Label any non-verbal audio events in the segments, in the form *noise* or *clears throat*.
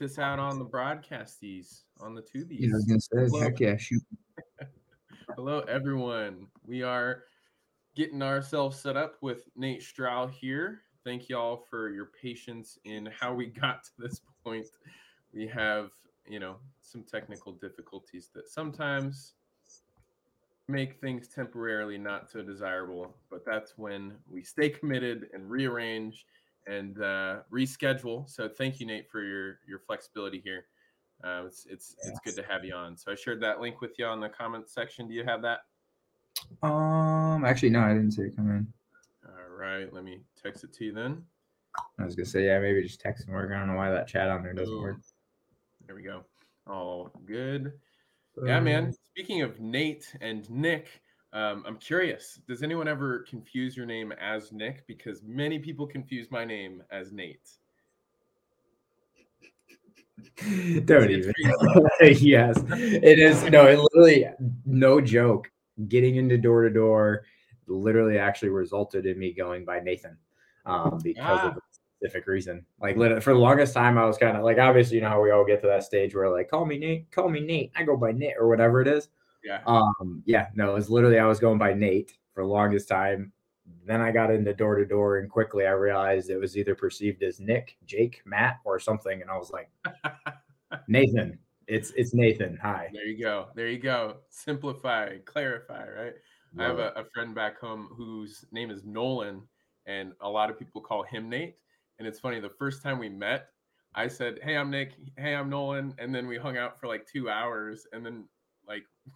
this out on the broadcasties on the tubies. Yeah, I was gonna say, Hello. heck yeah, shoot. *laughs* Hello, everyone. We are getting ourselves set up with Nate Stroud here. Thank you all for your patience in how we *laughs* got to this point. We have, you know, some technical difficulties that sometimes make things temporarily not so desirable, but that's when we stay committed and rearrange and uh, reschedule. So thank you, Nate, for your your flexibility here. Uh, it's it's it's good to have you on. So I shared that link with you on the comments section. Do you have that? Um, actually, no, I didn't see it come in. All right, let me text it to you then. I was gonna say, yeah, maybe just text and work. I don't know why that chat on there doesn't work. There we go. All good. Yeah, man. Speaking of Nate and Nick, um, I'm curious. Does anyone ever confuse your name as Nick? Because many people confuse my name as Nate. *laughs* Don't even. *laughs* yes, it is. No, it literally, no joke. Getting into door to door, literally, actually resulted in me going by Nathan, um, because Ah. of a specific reason. Like, for the longest time, I was kind of like, obviously, you know how we all get to that stage where like, call me Nate, call me Nate. I go by Nate or whatever it is. Yeah. Um, yeah, no, it was literally I was going by Nate for the longest time. Then I got into door to door, and quickly I realized it was either perceived as Nick, Jake, Matt, or something, and I was like, *laughs* Nathan. It's it's Nathan. Hi. There you go. There you go. Simplify, clarify, right? I have a, a friend back home whose name is Nolan, and a lot of people call him Nate. And it's funny, the first time we met, I said, Hey, I'm Nick. Hey, I'm Nolan. And then we hung out for like two hours. And then,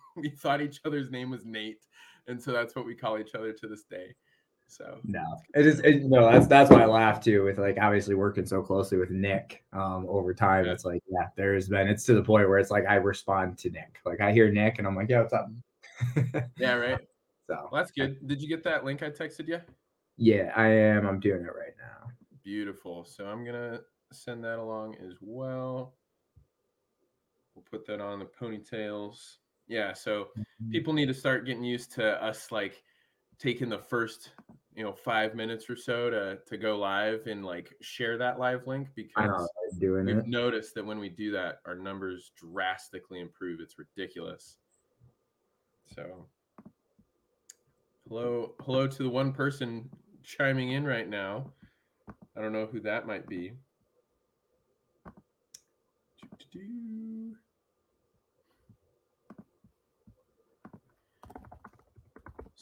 *laughs* we thought each other's name was Nate. And so that's what we call each other to this day. So, no, it is it, no. That's that's why I laugh too. With like obviously working so closely with Nick um, over time, Yeah. it's like yeah, there's been it's to the point where it's like I respond to Nick. Like I hear Nick and I'm like, yeah, what's up? yeah, right. *laughs* so Well, that's good. Did you get that link I texted you? yeah, I am. I'm doing it right now. Beautiful. So I'm gonna send that along as well. We'll put that on the ponytails. Yeah. So mm-hmm. people need to start getting used to us like taking the first you know five minutes or so to to go live and like share that live link because doing we've it. noticed that when we do that our numbers drastically improve. It's ridiculous. So hello hello to the one person chiming in right now. I don't know who that might be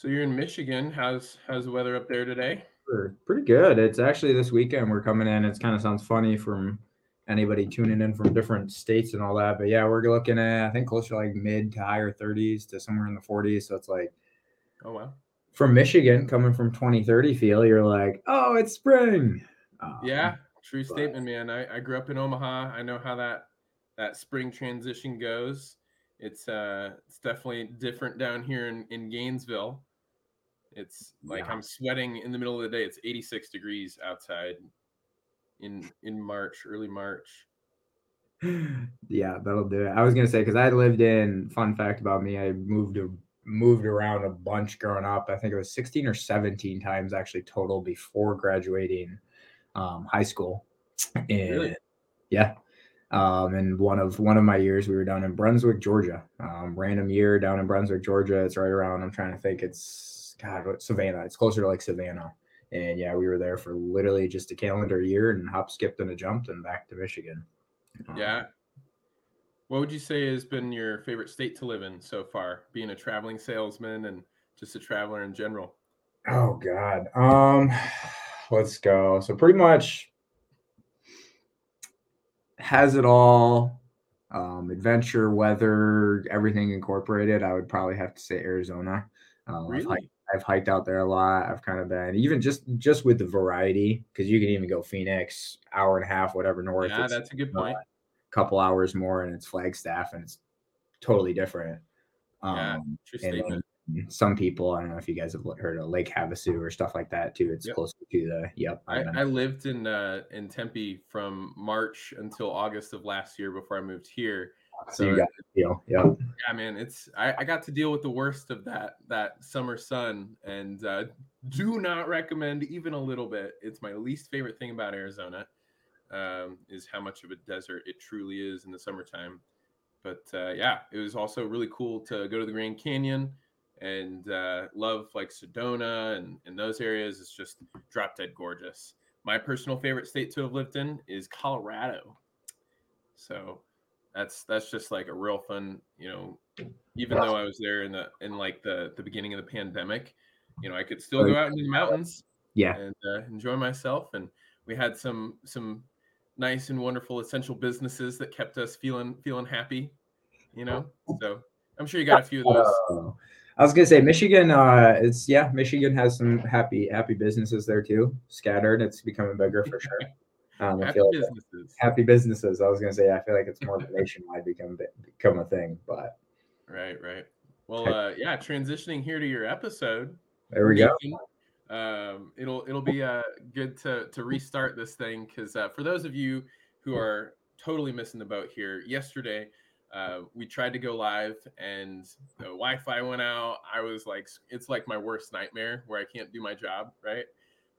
so you're in michigan how's how's the weather up there today Pretty good. It's actually this weekend we're coming in. It's kind of sounds funny from anybody tuning in from different states and all that. But yeah, we're looking at I think closer to like mid to higher 30s to somewhere in the 40s. So it's like oh wow from Michigan coming from 2030 feel, you're like, oh, it's spring. Um, Yeah, true but- statement, man. I, I grew up in Omaha. I know how that that spring transition goes. It's uh it's definitely different down here in, in Gainesville. It's like Yeah. I'm sweating in the middle of the day. It's 86 degrees outside in in March, early March. *sighs* yeah, that'll do it. I was gonna say because I lived in. Fun fact about me: I moved to, moved around a bunch growing up. I think it was sixteen or seventeen times actually total before graduating um, high school. *tsk* And Really? yeah, um, and one of one of my years we were down in Brunswick, Georgia. Um, random year down in Brunswick, Georgia. It's right around. I'm trying to think. It's God, what, Savannah. It's closer to like Savannah. And yeah, we were there for literally just a calendar year and hop, skipped, and a jumped and back to Michigan. Um, Yeah. What would you say has been your favorite state to live in so far? Being a traveling salesman and just a traveler in general. Oh God. Um, let's go. So pretty much has it all. Um, adventure, weather, everything incorporated. I would probably have to say Arizona. Um, I've, hiked, Really? I've hiked out there a lot. I've kind of been even just just with the variety because you can even go Phoenix, hour and a half, whatever north. Yeah, that's a good point. couple hours more, and it's Flagstaff, and it's totally different. Um, Yeah, True and statement. some people, I don't know if you guys have heard of Lake Havasu or stuff like that too. It's Yep. closer to the yep. I, I lived in uh, in Tempe from March until August of last year before I moved here. So you got the deal. Yep. Yeah, man, it's I, I got to deal with the worst of that that summer sun, and uh, do not recommend even a little bit. It's my least favorite thing about Arizona. um, is how much of a desert it truly is in the summertime. But uh, yeah, it was also really cool to go to the Grand Canyon and uh, love like Sedona and, and those areas. It's just drop dead gorgeous. My personal favorite state to have lived in is Colorado. So that's that's just like a real fun, you know, even though I was there in the in like the the beginning of the pandemic, you know, I could still go out into the mountains, yeah, and uh, enjoy myself. And we had some some nice and wonderful essential businesses that kept us feeling feeling happy, you know. So I'm sure you got a few of those. I was gonna say Michigan. Uh, it's yeah, Michigan has some happy happy businesses there too, scattered. It's becoming bigger for sure. Um, happy like businesses. Happy businesses. I was gonna say I feel like it's more nationwide become become a thing, but right, right. Well, uh, *laughs* yeah. Transitioning here to your episode. There we Nathan, go. Um, it'll it'll be uh, good to to restart this thing because uh, for those of you who are totally missing the boat here, yesterday uh, we tried to go live and the Wi-Fi went out. I was like, it's like my worst nightmare where I can't do my job, right?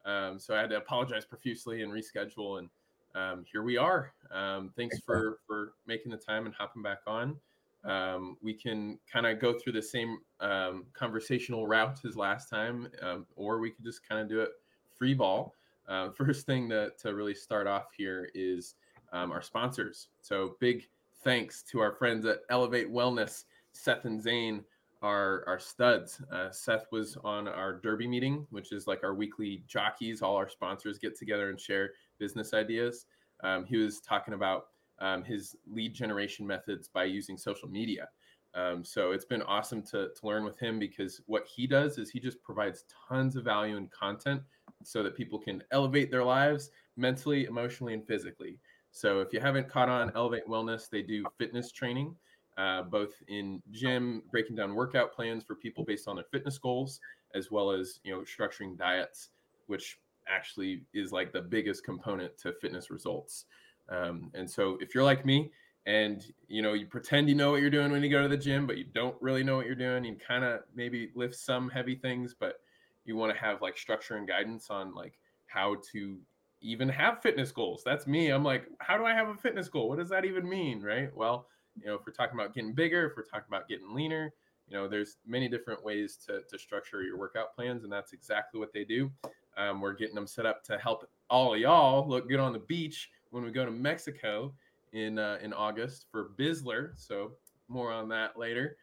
Um, so I had to apologize profusely and reschedule, and um, here we are. Um, thanks for for making the time and hopping back on. Um, we can kind of go through the same um, conversational route as last time, um, or we could just kind of do it free ball. Uh, *laughs* first thing to, to really start off here is our sponsors. So big thanks to our friends at Elevate Wellness, Seth and Zane are our studs. Uh, Seth was on our Derby meeting, which is like our weekly jockeys. All our sponsors get together and share business ideas. Um, he was talking about um, his lead generation methods by using social media. Um, so it's been awesome to, to learn with him because what he does is he just provides tons of value and content so that people can elevate their lives mentally, emotionally, and physically. So if you haven't caught on Elevate Wellness, they do fitness training, uh, both in gym, breaking down workout plans for people based on their fitness goals, as well as you know structuring diets, which actually is like the biggest component to fitness results. Um, and so if you're like me and you know you pretend you know what you're doing when you go to the gym, but you don't really know what you're doing, you kind of maybe lift some heavy things, but you want to have like structure and guidance on like how to even have fitness goals. That's me. I'm like, how do I have a fitness goal? What does that even mean? Right. Well, you know, if we're talking about getting bigger, if we're talking about getting leaner, you know, there's many different ways to, to structure your workout plans, and that's exactly what they do. Um, we're getting them set up to help all of y'all look good on the beach when we go to Mexico in uh, in August for Bizzler. So more on that later.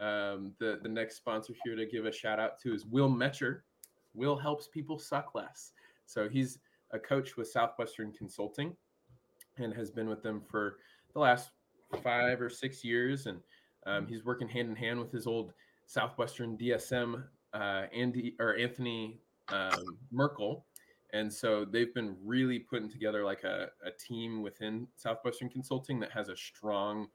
Um, the the next sponsor here to give a shout out to is Will Metcher. Will helps people suck less. So he's a coach with Southwestern Consulting and has been with them for the last five or six years. And um, he's working hand in hand with his old Southwestern DSM, uh, Andy or Anthony um, Merkel. And so they've been really putting together like a, a team within Southwestern Consulting that has a strong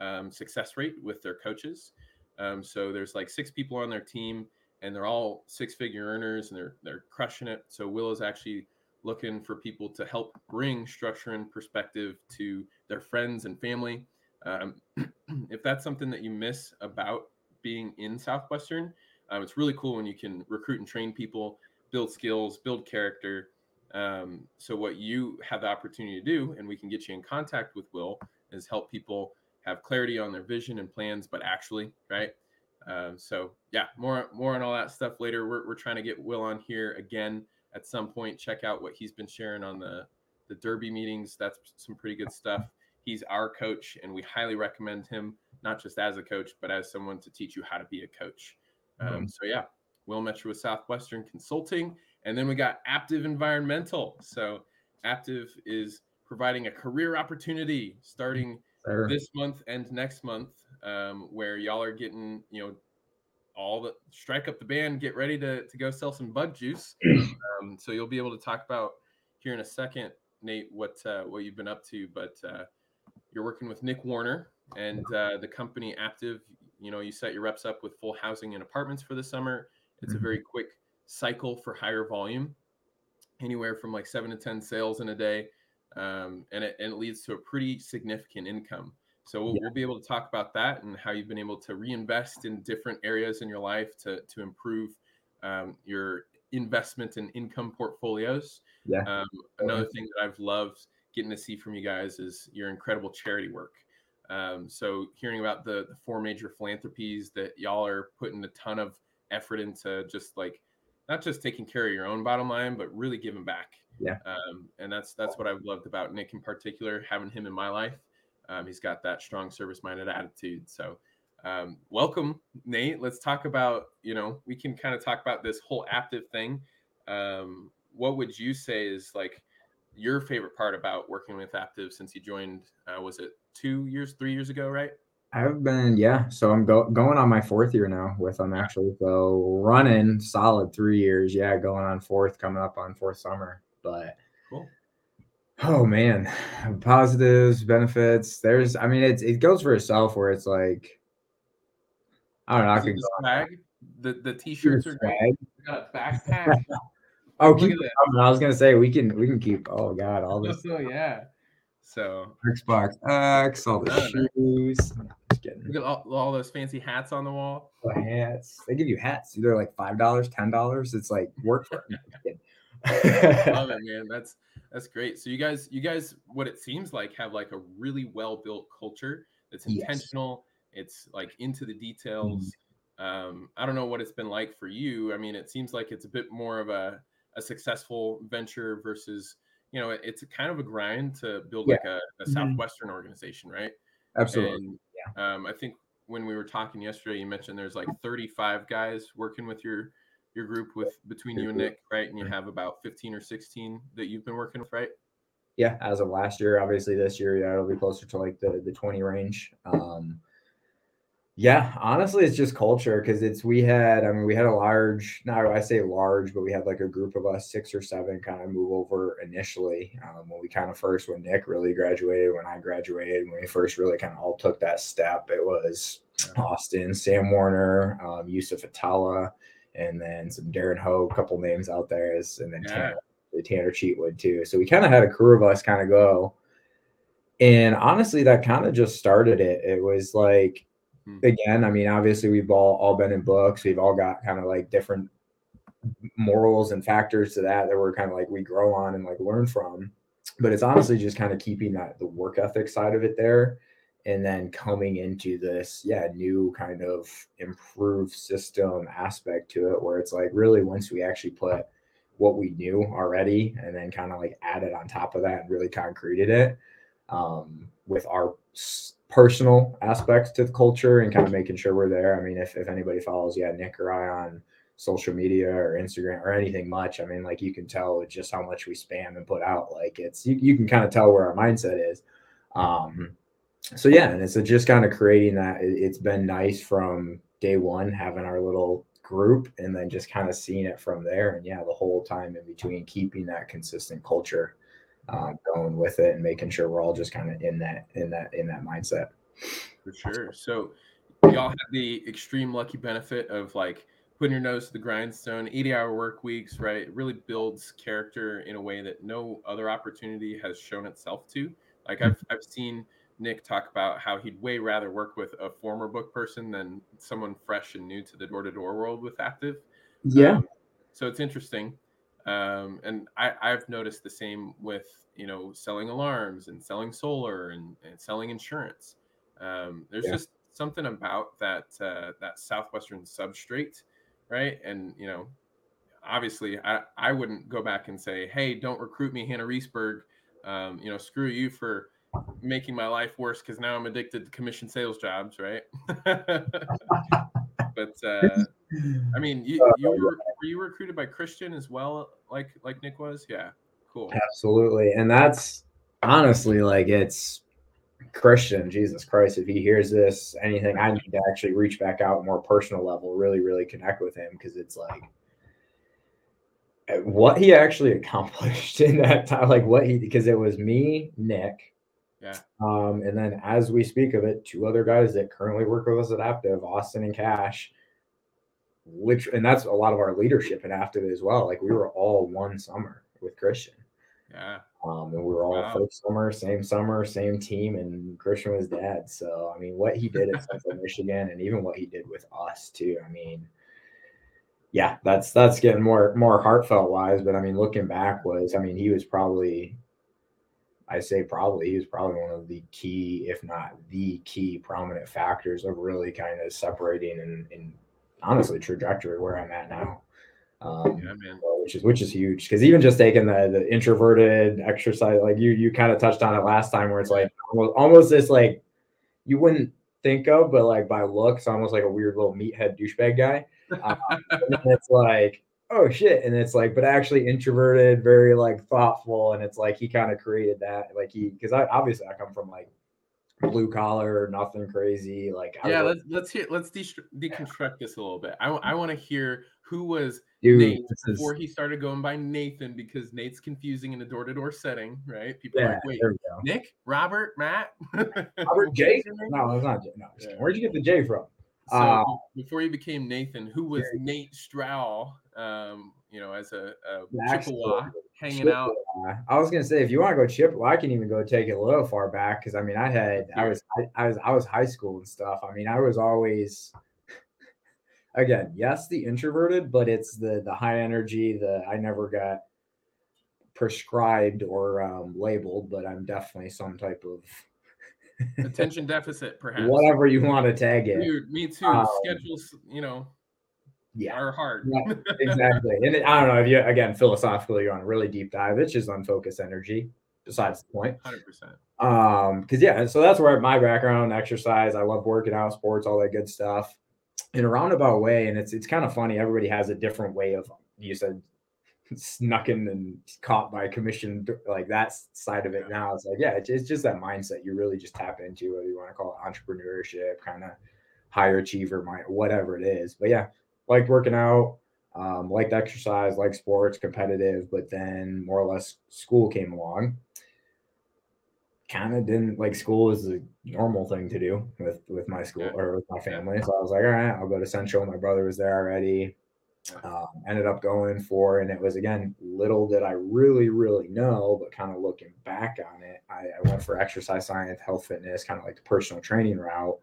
um, success rate with their coaches. Um, so there's like six people on their team, and they're all six figure earners, and they're they're crushing it. So Will is actually looking for people to help bring structure and perspective to their friends and family. Um, *clears throat* if that's something that you miss about being in Southwestern, um, it's really cool when you can recruit and train people, build skills, build character. Um, so, what you have the opportunity to do, and we can get you in contact with Will, is help people have clarity on their vision and plans, but actually, right? Um, so, yeah, more more on all that stuff later. We're, we're trying to get Will on here again at some point check out what he's been sharing on the the derby meetings that's some pretty good stuff he's our coach and we highly recommend him not just as a coach but as someone to teach you how to be a coach um, mm-hmm. um, so yeah will metcher with southwestern consulting and then we got aptive environmental so aptive is providing a career opportunity starting sure. this month and next month um, where y'all are getting you know all the strike up the band, get ready to, to go sell some bug juice. *clears throat* Um, so you'll be able to talk about here in a second, Nate, what uh, what you've been up to. But uh, you're working with Nick Warner and uh, the company Aptive. You know, you set your reps up with full housing and apartments for the summer. It's a mm-hmm. very quick cycle for higher volume, anywhere from like seven to ten sales in a day, um, and it and it leads to a pretty significant income. So we'll, yeah. we'll, be able to talk about that and how you've been able to reinvest in different areas in your life to to improve um, your investment and income portfolios. Yeah. Um, another thing that I've loved getting to see from you guys is your incredible charity work. Um, so hearing about the, the four major philanthropies that y'all are putting a ton of effort into just like not just taking care of your own bottom line, but really giving back. Yeah. Um, and that's that's what I've loved about Nick in particular, having him in my life. Um, he's got that strong service minded attitude. So um, welcome, Nate. Let's talk about, you know, we can kind of talk about this whole Aptive thing. Um, what would you say is like your favorite part about working with Aptive since you joined? Uh, was it two years, three years ago, right? I've been, yeah. So I'm go- going on my fourth year now with them actually. So running solid three years. Yeah, going on fourth, coming up on fourth summer. But cool. Oh man, positives, benefits. There's, I mean, it's it goes for itself. Where it's like, I don't know. I could the. The the t-shirts are great. Got a backpack. *laughs* oh, keep coming. I was gonna say we can we can keep. Oh god, all this. *laughs* Oh yeah. So Xbox X, all the shoes. Look at all, all, those fancy hats on the wall. The hats. They give you hats. They're like five dollars, ten dollars. It's like work for it. *laughs* Love it, man. That's that's great. So you guys, you guys, what it seems like have like a really well built culture that's intentional. Yes. It's like into the details. Mm-hmm. Um, I don't know what it's been like for you. I mean, it seems like it's a bit more of a, a successful venture versus you know, it's a kind of a grind to build yeah. like a, a mm-hmm. Southwestern organization, right? Absolutely. And, yeah. Um, I think when we were talking yesterday, you mentioned there's like 35 guys working with your your group with between you and Nick, right? And you have about 15 or 16 that you've been working with, right? Yeah, as of last year, obviously this year, yeah, it'll be closer to like the the 20 range. Um, yeah, honestly, it's just culture because it's we had, I mean, we had a large, not I say large, but we had like a group of us, six or seven, kind of move over initially um, when we kind of first, when Nick really graduated, when I graduated, when we first really kind of all took that step, it was Austin, Sam Warner, um, Yusuf Atala, and then some Darren Ho, a couple names out there, is, and then yeah. Tanner, Tanner Cheatwood too. So we kind of had a crew of us kind of go. And honestly, that kind of just started it. It was like. Again, I mean, obviously we've all all been in books. We've all got kind of like different morals and factors to that that we're kind of like we grow on and like learn from. But it's honestly just kind of keeping that the work ethic side of it there and then coming into this yeah new kind of improved system aspect to it where it's like really once we actually put what we knew already and then kind of like added on top of that and really concreted it um, with our personal aspects to the culture and kind of making sure we're there. I mean, if, if anybody follows, yeah, Nick or I on social media or Instagram or anything much, I mean, like you can tell just how much we spam and put out. Like it's, you, you can kind of tell where our mindset is. Um, so yeah, and it's just kind of creating that. It, it's been nice from day one having our little group and then just kind of seeing it from there. And yeah, the whole time in between keeping that consistent culture um, going with it and making sure we're all just kind of in that in that in that mindset. For sure. So y'all have the extreme lucky benefit of like putting your nose to the grindstone, 80 hour work weeks, right? It really builds character in a way that no other opportunity has shown itself to. Like I've I've seen Nick talk about how he'd way rather work with a former book person than someone fresh and new to the door to door world with Aptive. Yeah. Um, so it's interesting. Um, and I, I've noticed the same with you know selling alarms and selling solar and, and selling insurance. Um, there's yeah. just something about that uh, that southwestern substrate, right? And you know, obviously, I I wouldn't go back and say, hey, don't recruit me, Hannah Reesberg. Um, you know, screw you for making my life worse because now I'm addicted to commission sales jobs, right? *laughs* but uh, Hmm. I mean, you, uh, you were, were you recruited by Christian as well, like like Nick was? Yeah, cool. Absolutely, and that's honestly like it's Christian. Jesus Christ, if he hears this, anything, I need to actually reach back out more personal level, really, really connect with him because it's eh, *laughs* like what he actually accomplished in that time, like what he because it was me, Nick, yeah. Um, and then as we speak of it, two other guys that currently work with us at Aptive, Austin and Cash, which and that's a lot of our leadership at Aptive as well. Like we were all one summer with Christian. Yeah. Um, and we were all wow. first summer, same summer, same team, and Christian was dad. So I mean, what he did at Central *laughs* Michigan, and even what he did with us too. I mean, yeah, that's that's getting more more heartfelt wise. But I mean, looking back was, I mean, he was probably I say probably he was probably one of the key, if not the key, prominent factors of really kind of separating and, and honestly trajectory where I'm at now. Um, yeah, which is which is huge because even just taking the the introverted exercise, like you you kind of touched on it last time, where it's like almost, almost this like you wouldn't think of, but like by looks, almost like a weird little meathead douchebag guy. Um, *laughs* and it's like oh shit and it's like but actually introverted very like thoughtful and it's like he kind of created that like he because i obviously i come from like blue collar nothing crazy like yeah let's let's hear let's de- deconstruct yeah. this a little bit i, I want to hear who was Dude, Nate before is... he started going by Nathan because Nate's confusing in a door-to-door setting, right? People yeah, are like, wait, Nick, Robert, Matt, *laughs* Robert J. No, it's not J. No, yeah. where'd you get the J from? So uh, before you became Nathan, who was Nate Strow? Um, you know, as a, a Chippewa hanging Chippewa. out. I was gonna say if you want to go Chippewa, I can even go take it a little far back because I mean I had I was I, I was I was high school and stuff. I mean I was always *laughs* again yes the introverted, but it's the the high energy. The I never got prescribed or um, labeled, but I'm definitely some type of *laughs* attention deficit, perhaps. Whatever you want to tag it. Dude, me too. Um, Schedules, you know, yeah, are hard. yeah, *laughs* exactly. And I don't know if you again philosophically you're on a really deep dive. It's just unfocused energy. Besides the point. Hundred percent. Um, because yeah, so that's where my background, exercise. I love working out, sports, all that good stuff. In a roundabout way, and it's it's kind of funny. Everybody has a different way of. You said snuck in and caught by commission like that side of it now it's like yeah it's, it's just that mindset you really just tap into whether you want to call it entrepreneurship kind of higher achiever mind whatever it is but yeah liked working out um, liked exercise liked sports competitive but then more or less school came along. Kind of didn't like school is a normal thing to do with with my school or with my family. So i was like all right i'll go to central. My brother was there already. Um, ended up going for, and it was again little that I really, really know, but kind of looking back on it, I, I went for exercise science, health fitness, kind of like the personal training route.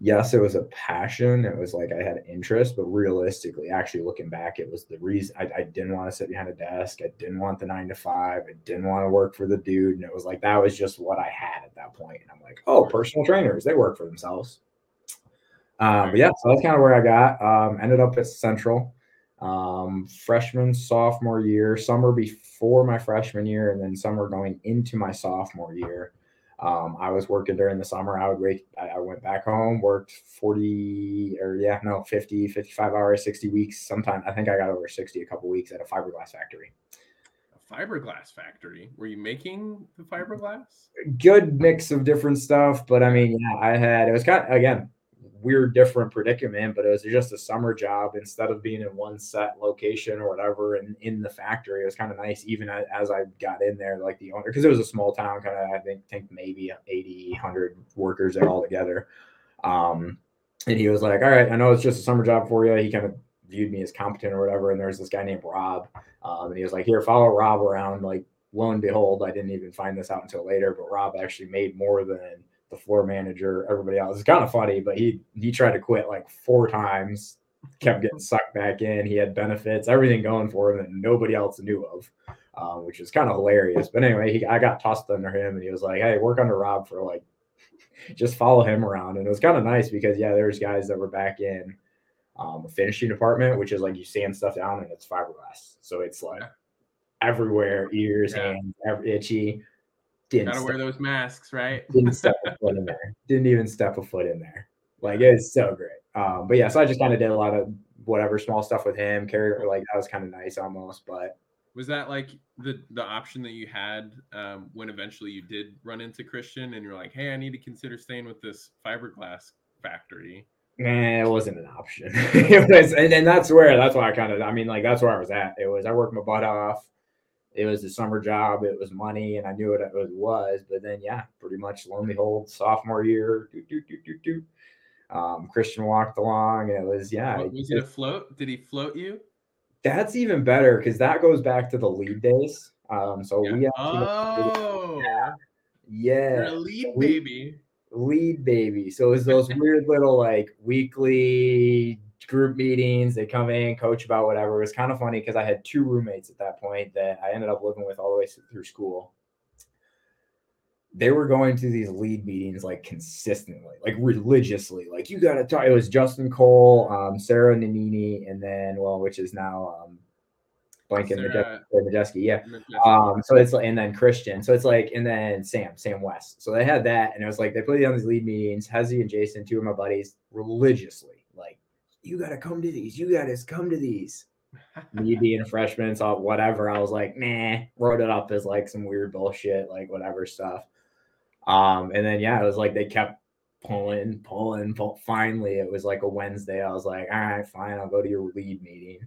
Yes, it was a passion. It was like I had interest, but realistically, actually looking back, it was the reason I, I didn't want to sit behind a desk. I didn't want the nine to five. I didn't want to work for the dude. And it was like that was just what I had at that point. And I'm like, oh, personal trainers, they work for themselves. Um, but yeah, so that's kind of where I got. Um, ended up at Central, um, freshman, sophomore year, summer before my freshman year, and then summer going into my sophomore year. Um, I was working during the summer. I would wait. I went back home, worked 40 or yeah, no, 50, 55 hours, 60 weeks. Sometimes I think I got over 60 a couple weeks at a fiberglass factory. A fiberglass factory? Were you making the fiberglass? Good mix of different stuff, but I mean, yeah, I had it was kind of again weird, different predicament, but it was just a summer job instead of being in one set location or whatever. And in the factory, it was kind of nice, even as I got in there, like the owner, because it was a small town, kind of, I think, think maybe 80, 100 workers there all together. Um, and he was like, All right, I know it's just a summer job for you. He kind of viewed me as competent or whatever. And there's this guy named Rob. Um, and he was like, Here, follow Rob around. Like, lo and behold, I didn't even find this out until later, but Rob actually made more than the floor manager, everybody else. It's kind of funny, but he he tried to quit like four times, kept getting sucked back in. He had benefits, everything going for him that nobody else knew of, uh, which is kind of hilarious. But anyway, he, I got tossed under him, and he was like, "Hey, work under Rob for like, *laughs* just follow him around." And it was kind of nice because yeah, there's guys that were back in um, a finishing department, which is like you sand stuff down and it's fiberglass, so it's like everywhere, ears, yeah. hands, every, itchy didn't gotta wear those masks, right? *laughs* didn't step a foot in there. Didn't even step a foot in there. Like it was so great. Um, but yeah, so I just kind of did a lot of whatever small stuff with him. Carried like that was kind of nice almost. But was that like the the option that you had um, when eventually you did run into Christian and you're like, hey, I need to consider staying with this fiberglass factory? Man, it wasn't an option. *laughs* it was, and, and that's where that's why I kind of I mean, like that's where I was at. It was I worked my butt off it was a summer job, it was money, and I knew what it was. But then, yeah, pretty much lo and behold, sophomore year, doo, doo, doo, um, Christian walked along, and it was yeah. What, was it a float? Did he float you? That's even better because that goes back to the lead days. Um, so yeah. we oh yeah, yeah. Lead baby. Lead baby. So it was those weird little like weekly group meetings. They come in, coach about whatever. It was kind of funny because I had two roommates at that point that I ended up living with all the way through school. they were going to these lead meetings like consistently, like religiously. Like you got to talk. It was Justin Cole, um, Sarah Nanini, and then well, which is now um, blanking Majeski, yeah. Um, so it's like, and then Christian, so it's like, and then Sam, Sam West. So they had that, and it was like they put it on these lead meetings. Hezzy and Jason, two of my buddies, religiously, you got to come to these. You got to come to these. *laughs* Me being a freshman, so whatever. I was like, nah, wrote it up as like some weird bullshit, like whatever stuff. Um, and then yeah, it was like they kept pulling, pulling, pull. finally it was like a Wednesday. I was like, all right, fine, I'll go to your lead meeting.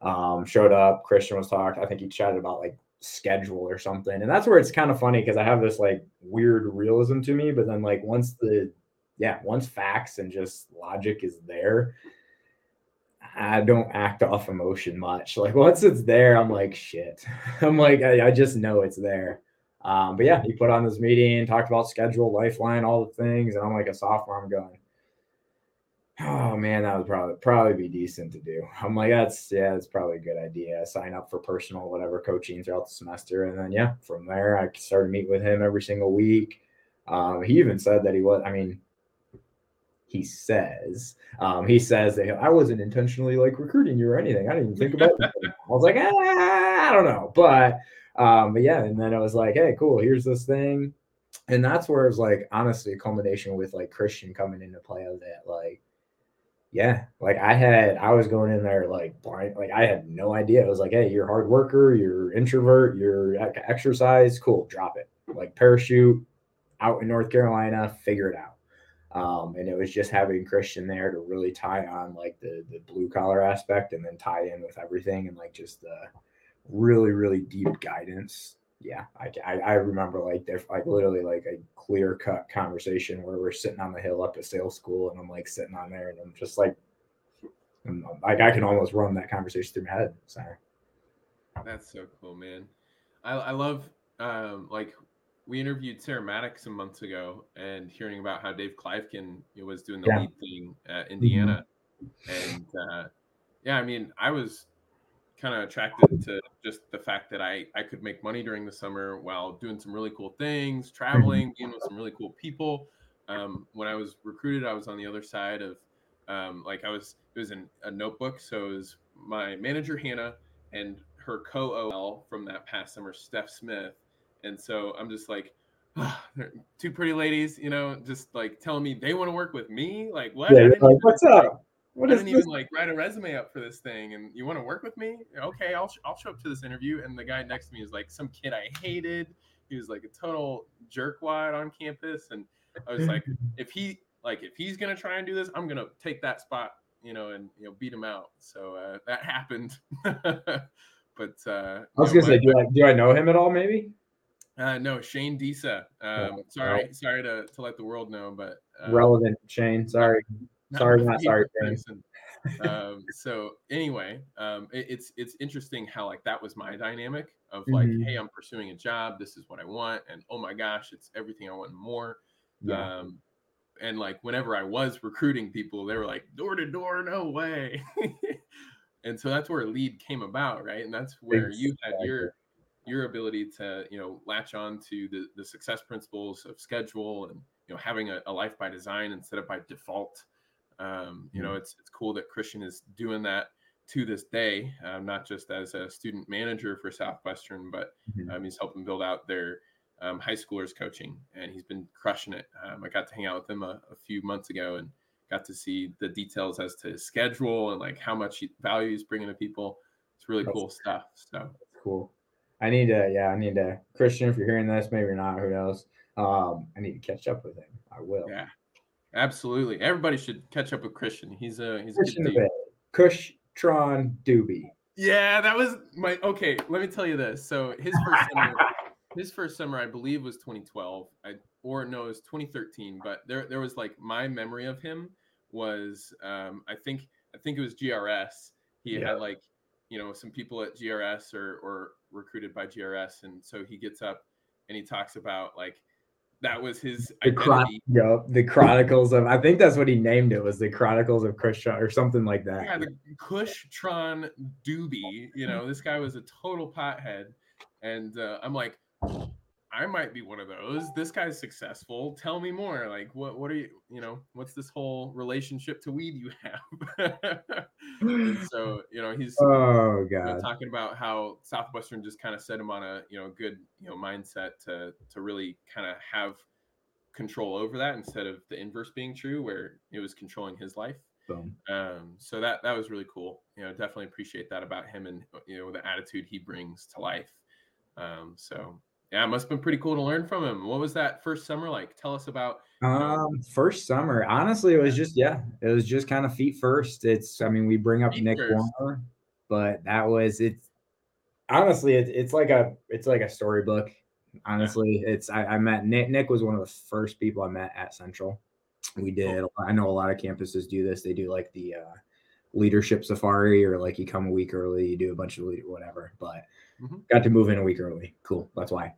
Um, showed up, Christian was talking. I think he chatted about like schedule or something. And that's where it's kind of funny because I have this like weird realism to me, but then like once the yeah, once facts and just logic is there, I don't act off emotion much. Like once it's there, I'm like, shit. *laughs* I'm like, I, I just know it's there. Um, but yeah, he put on this meeting, talked about schedule, lifeline, all the things, and I'm like a sophomore. I'm going, oh man, that would probably probably be decent to do. I'm like, that's yeah, that's probably a good idea. Sign up for personal whatever coaching throughout the semester, and then yeah, from there I started meet with him every single week. Um, he even said that he was. I mean, he says um, he says that I wasn't intentionally like recruiting you or anything. I didn't even think about *laughs* it. I was like, ah, I don't know, but um, but yeah, and then I was like, hey, cool, here's this thing. And that's where it was like honestly a culmination with like Christian coming into play of that. Like, yeah, like I had I was going in there like blind, like I had no idea. It was like, hey, you're a hard worker, you're introvert, you're exercise, cool, drop it. Like parachute out in North Carolina, figure it out. Um, and it was just having Christian there to really tie on like the the blue collar aspect and then tie in with everything and like just the really really deep guidance. Yeah i i, I remember like there's like literally like a clear cut conversation where we're sitting on the hill up at sales school and i'm like sitting on there and i'm just like I'm, like i can almost run that conversation through my head. So that's so cool man. I, I love um like we interviewed Sarah Maddox some months ago and hearing about how Dave Kleifkin was doing the yeah. lead thing at Indiana. Mm-hmm. And uh, yeah, I mean, I was kind of attracted to just the fact that I I could make money during the summer while doing some really cool things, mm-hmm. traveling, being with some really cool people. Um, when I was recruited, I was on the other side of um, like I was it was in a notebook, so it was my manager Hannah and her co-OL from that past summer, Steph Smith, and so I'm just like. *sighs* Oh, two pretty ladies, you know, just like telling me they want to work with me. Like, what? Yeah, like, what's up? What I didn't even like write a resume up for this thing, and you want to work with me? Okay, I'll I'll show up to this interview. And the guy next to me is like some kid I hated. He was like a total jerkwad on campus, and I was like, *laughs* if he like if he's gonna try and do this, I'm gonna take that spot, you know, and you know beat him out. So uh, that happened. *laughs* but uh, I was gonna say, do I do I know him at all? Maybe. Uh, no, Shane Disa. Um, oh, sorry, sorry to, to let the world know, but uh, relevant Shane. Sorry sorry, not sorry. um, so anyway, um, it, it's it's interesting how like that was my dynamic of like, mm-hmm. hey, I'm pursuing a job. This is what I want, and oh my gosh, it's everything I want more. Yeah. Um, and like whenever I was recruiting people, they were like door to door, no way. *laughs* and so that's where lead came about, right? And that's where exactly. you had your your ability to you know latch on to the the success principles of schedule and you know having a, a life by design instead of by default um, you know, mm-hmm. it's it's cool that Christian is doing that to this day, um, not just as a student manager for Southwestern, but mm-hmm. um, he's helping build out their um, high schoolers coaching, and he's been crushing it. Um, I got to hang out with him a, a, few months ago and got to see the details as to his schedule and like how much value he's bringing to people. It's really That's cool stuff. So cool. I need to, yeah, I need to, Christian, if you're hearing this, maybe not, who knows? Um, I need to catch up with him. I will. Yeah. Absolutely. Everybody should catch up with Christian. He's a he's Christian a good Kushtron Doobie. Yeah, that was my okay. Let me tell you this. So his first summer, *laughs* his first summer, I believe, was 2012. I or no, it was 2013. But there there was like my memory of him was um, I think I think it was GRS. He yeah. had like you know some people at GRS or or recruited by GRS, and so he gets up and he talks about like that was his the identity. Chron- the Chronicles of I think that's what he named it was the Chronicles of Kushtron or something like that. Yeah, the Kushtron Doobie. You know, this guy was a total pothead, and uh, I'm like, I might be one of those. This guy's successful. Tell me more. Like, what, what are you, you know, what's this whole relationship to weed you *laughs* have? so, you know, he's oh god, you know, talking about how Southwestern just kind of set him on a, you know, good, you know, mindset to to really kind of have control over that instead of the inverse being true, where it was controlling his life. Boom. Um, so that that was really cool. You know, definitely appreciate that about him and you know the attitude he brings to life. Um, so yeah, it must have been pretty cool to learn from him. What was that first summer like? Tell us about. You know, um, first summer, honestly, it was just yeah, it was just kind of feet first. It's I mean, we bring up Nick first. Warner, but that was it's honestly it's it's like a it's like a storybook. Honestly, yeah. it's I, I met Nick. Nick was one of the first people I met at Central. We did. I know a lot of campuses do this. They do like the uh, leadership safari, or like you come a week early, you do a bunch of lead, whatever. But mm-hmm. got to move in a week early. Cool. That's why.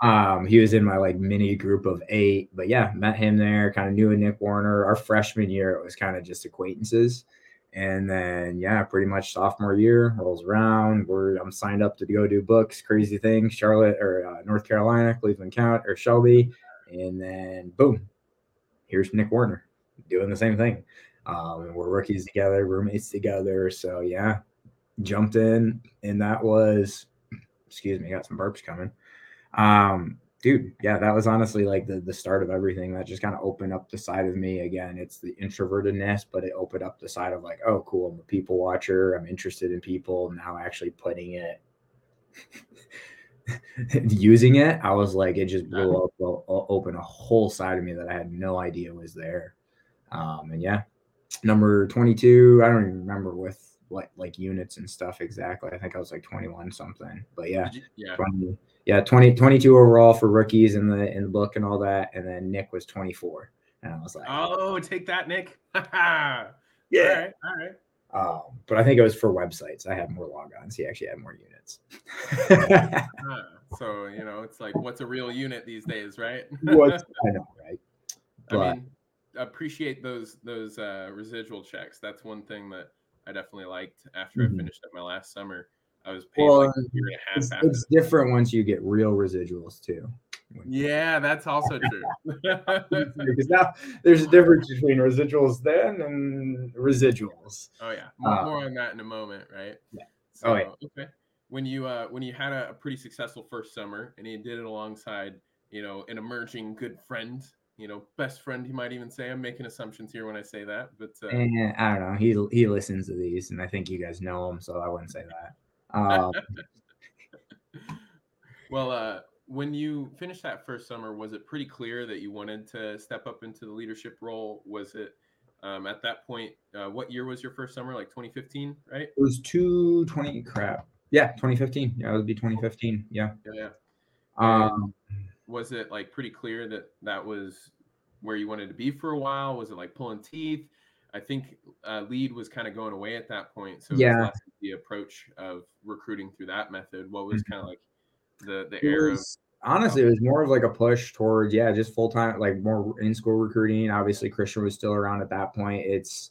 Um, he was in my like mini group of eight. But yeah, met him there. Kind of knew a Nick Warner. Our freshman year, it was kind of just acquaintances. And then yeah, pretty much sophomore year rolls around. We're I'm signed up to go do books, crazy things, Charlotte or uh, North Carolina, Cleveland County or Shelby, and then boom, here's Nick Warner doing the same thing. Um, we're rookies together, roommates together. So yeah, jumped in, and that was, excuse me, got some burps coming. Um, dude, yeah, that was honestly like the the start of everything. That just kind of opened up the side of me again. It's the introvertedness, but it opened up the side of like, oh, cool, I'm a people watcher. I'm interested in people. Now actually putting it. *laughs* using it, I was like, it just blew up, open a whole side of me that I had no idea was there. Um, and yeah, number 22, I don't even remember with what like units and stuff exactly. I think I was like 21 something, but yeah, yeah, 20, yeah, 20, 22 overall for rookies in the in the book and all that. And then Nick was 24, and I was like, oh, take that, Nick. *laughs* yeah, all right, all right. Um, but I think it was for websites. I had more logons. He actually had more units. *laughs* so you know, it's like, what's a real unit these days, right? *laughs* I know, right? But, I mean, appreciate those those uh, residual checks. That's one thing that I definitely liked after mm-hmm. I finished up my last summer. I was paying well, like a year and a half. It's, it's different once you get real residuals too. Yeah, that's also *laughs* true. because *laughs* now there's a difference between residuals then and residuals. Oh yeah, more, uh, more on that in a moment, right? Yeah. So, oh yeah. Okay. When you uh when you had a, a pretty successful first summer and you did it alongside you know an emerging good friend you know, best friend. he might even say I'm making assumptions here when I say that, but uh, eh, I don't know. He he listens to these, and I think you guys know him, so I wouldn't say that. Um, *laughs* well, uh, when you finished that first summer, was it pretty clear that you wanted to step up into the leadership role? Was it um, at that point? Uh, what year was your first summer? Like 2015, right? It was 220. Crap. Yeah, 2015. Yeah, it would be 2015. Yeah. Yeah. yeah. Um, was it like pretty clear that that was where you wanted to be for a while? Was it like pulling teeth? I think uh, lead was kind of going away at that point. So yeah, the approach of recruiting through that method. What was mm-hmm. kind of like the the era? honestly, it was more of like a push towards yeah, just full time, like more in school recruiting. Obviously, Christian was still around at that point. It's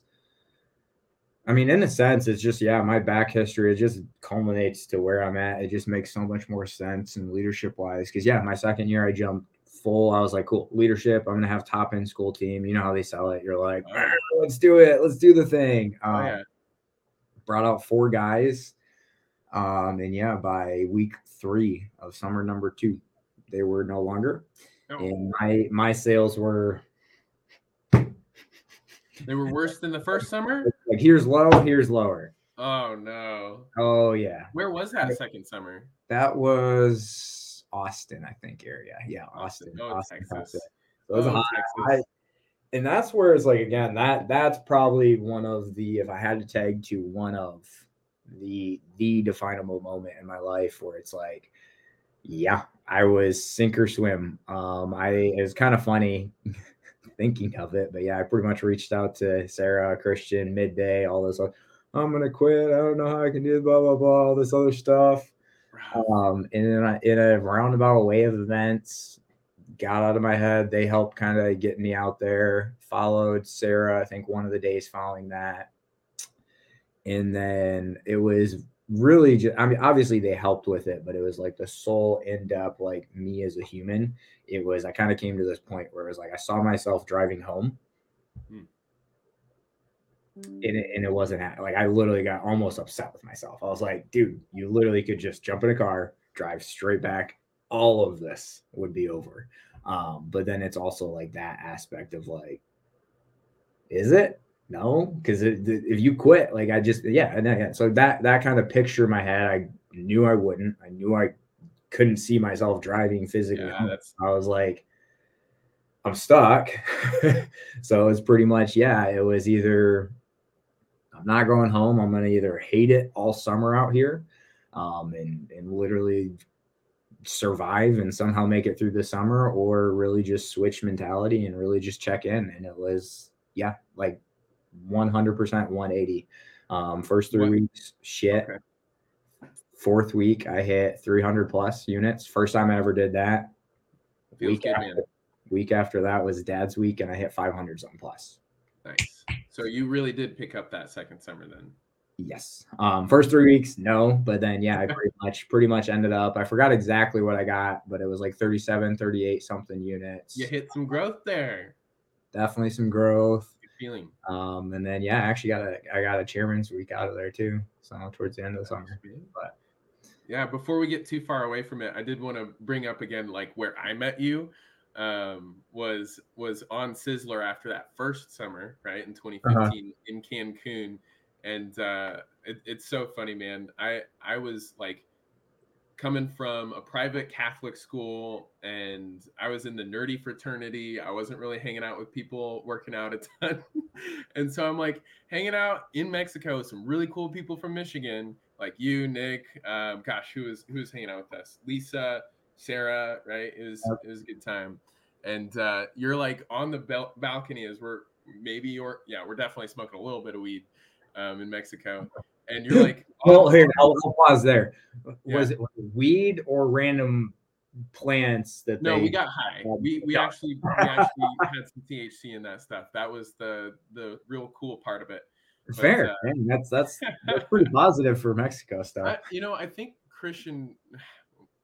I mean, in a sense, it's just yeah, my back history it just culminates to where I'm at. It just makes so much more sense and leadership wise. Because yeah, my second year I jumped full. I was like, cool, leadership. I'm gonna have top end school team. You know how they sell it. You're like, oh, let's do it. Let's do the thing. Um, oh, yeah. Brought out four guys, um, and yeah, by week three of summer number two, they were no longer. Oh. And my my sales were they were worse than the first summer? *laughs* Like here's low, here's lower. Oh no. Oh yeah. Where was that second summer? That was Austin, I think area. Yeah, Austin. Oh, Austin, Texas. So it was oh, high, and that's where it's like again, that that's probably one of the if I had to tag to one of the the definable moment in my life where it's like, yeah, I was sink or swim. Um, I it was kind of funny *laughs* thinking of it. But yeah, I pretty much reached out to Sarah, Christian, midday, all this. I'm gonna quit. I don't know how I can do blah blah blah, all this other stuff. Um, and in a, in a roundabout way of events, got out of my head. They helped kind of get me out there. Followed Sarah, I think one of the days following that, and then it was really just i mean obviously they helped with it but it was like the soul end up like me as a human it was i kind of came to this point where it was like i saw myself driving home. Hmm. and, it, and it wasn't like i literally got almost upset with myself. I was like dude you literally could just jump in a car drive straight back. All of this would be over. Um but then it's also like that aspect of like is it? No, because if you quit, like I just yeah, and yeah, so that that kind of picture in my head, I knew I wouldn't. I knew I couldn't see myself driving physically. Yeah, I was like, I'm stuck. *laughs* so it was pretty much yeah. It was either I'm not going home. I'm gonna either hate it all summer out here, um, and and literally survive and somehow make it through the summer, or really just switch mentality and really just check in. And it was yeah, like 100% 180. Um, first three what? weeks, shit. Okay. Fourth week, I hit 300 plus units. First time I ever did that. Week good, after, week after that was dad's week, and I hit 500 something plus. Nice. So you really did pick up that second summer then. Yes. Um, first three weeks, no, but then yeah, I pretty *laughs* much pretty much ended up. I forgot exactly what I got, but it was like 37, 38 something units. You hit some growth there. Definitely some growth feeling. Um, and then yeah, I actually got a I got a chairman's week out of there too. So towards the end of the summer. But yeah, before we get too far away from it, I did want to bring up again like where I met you um, was was on Sizzler after that first summer, right in 2015 uh-huh. in Cancun, and uh, it, it's so funny, man. I I was like coming from a private Catholic school and I was in the nerdy fraternity. I wasn't really hanging out with people working out a ton. *laughs* and so I'm like hanging out in Mexico with some really cool people from Michigan, like you, Nick. Um, gosh, who was who was hanging out with us? Lisa, Sarah, right? It was it was a good time. And uh, you're like on the bel- balcony as we're maybe you're yeah, we're definitely smoking a little bit of weed um, in Mexico and you're like, oh, *laughs* well, here I'll, I'll, pause there. Yeah. Was it weed or random plants that? No, we got high. We we actually we actually had some THC in that stuff. That was the the real cool part of it. But, Fair, uh, man. That's that's *laughs* that's pretty positive for Mexico stuff. I, you know, I think Christian. *sighs*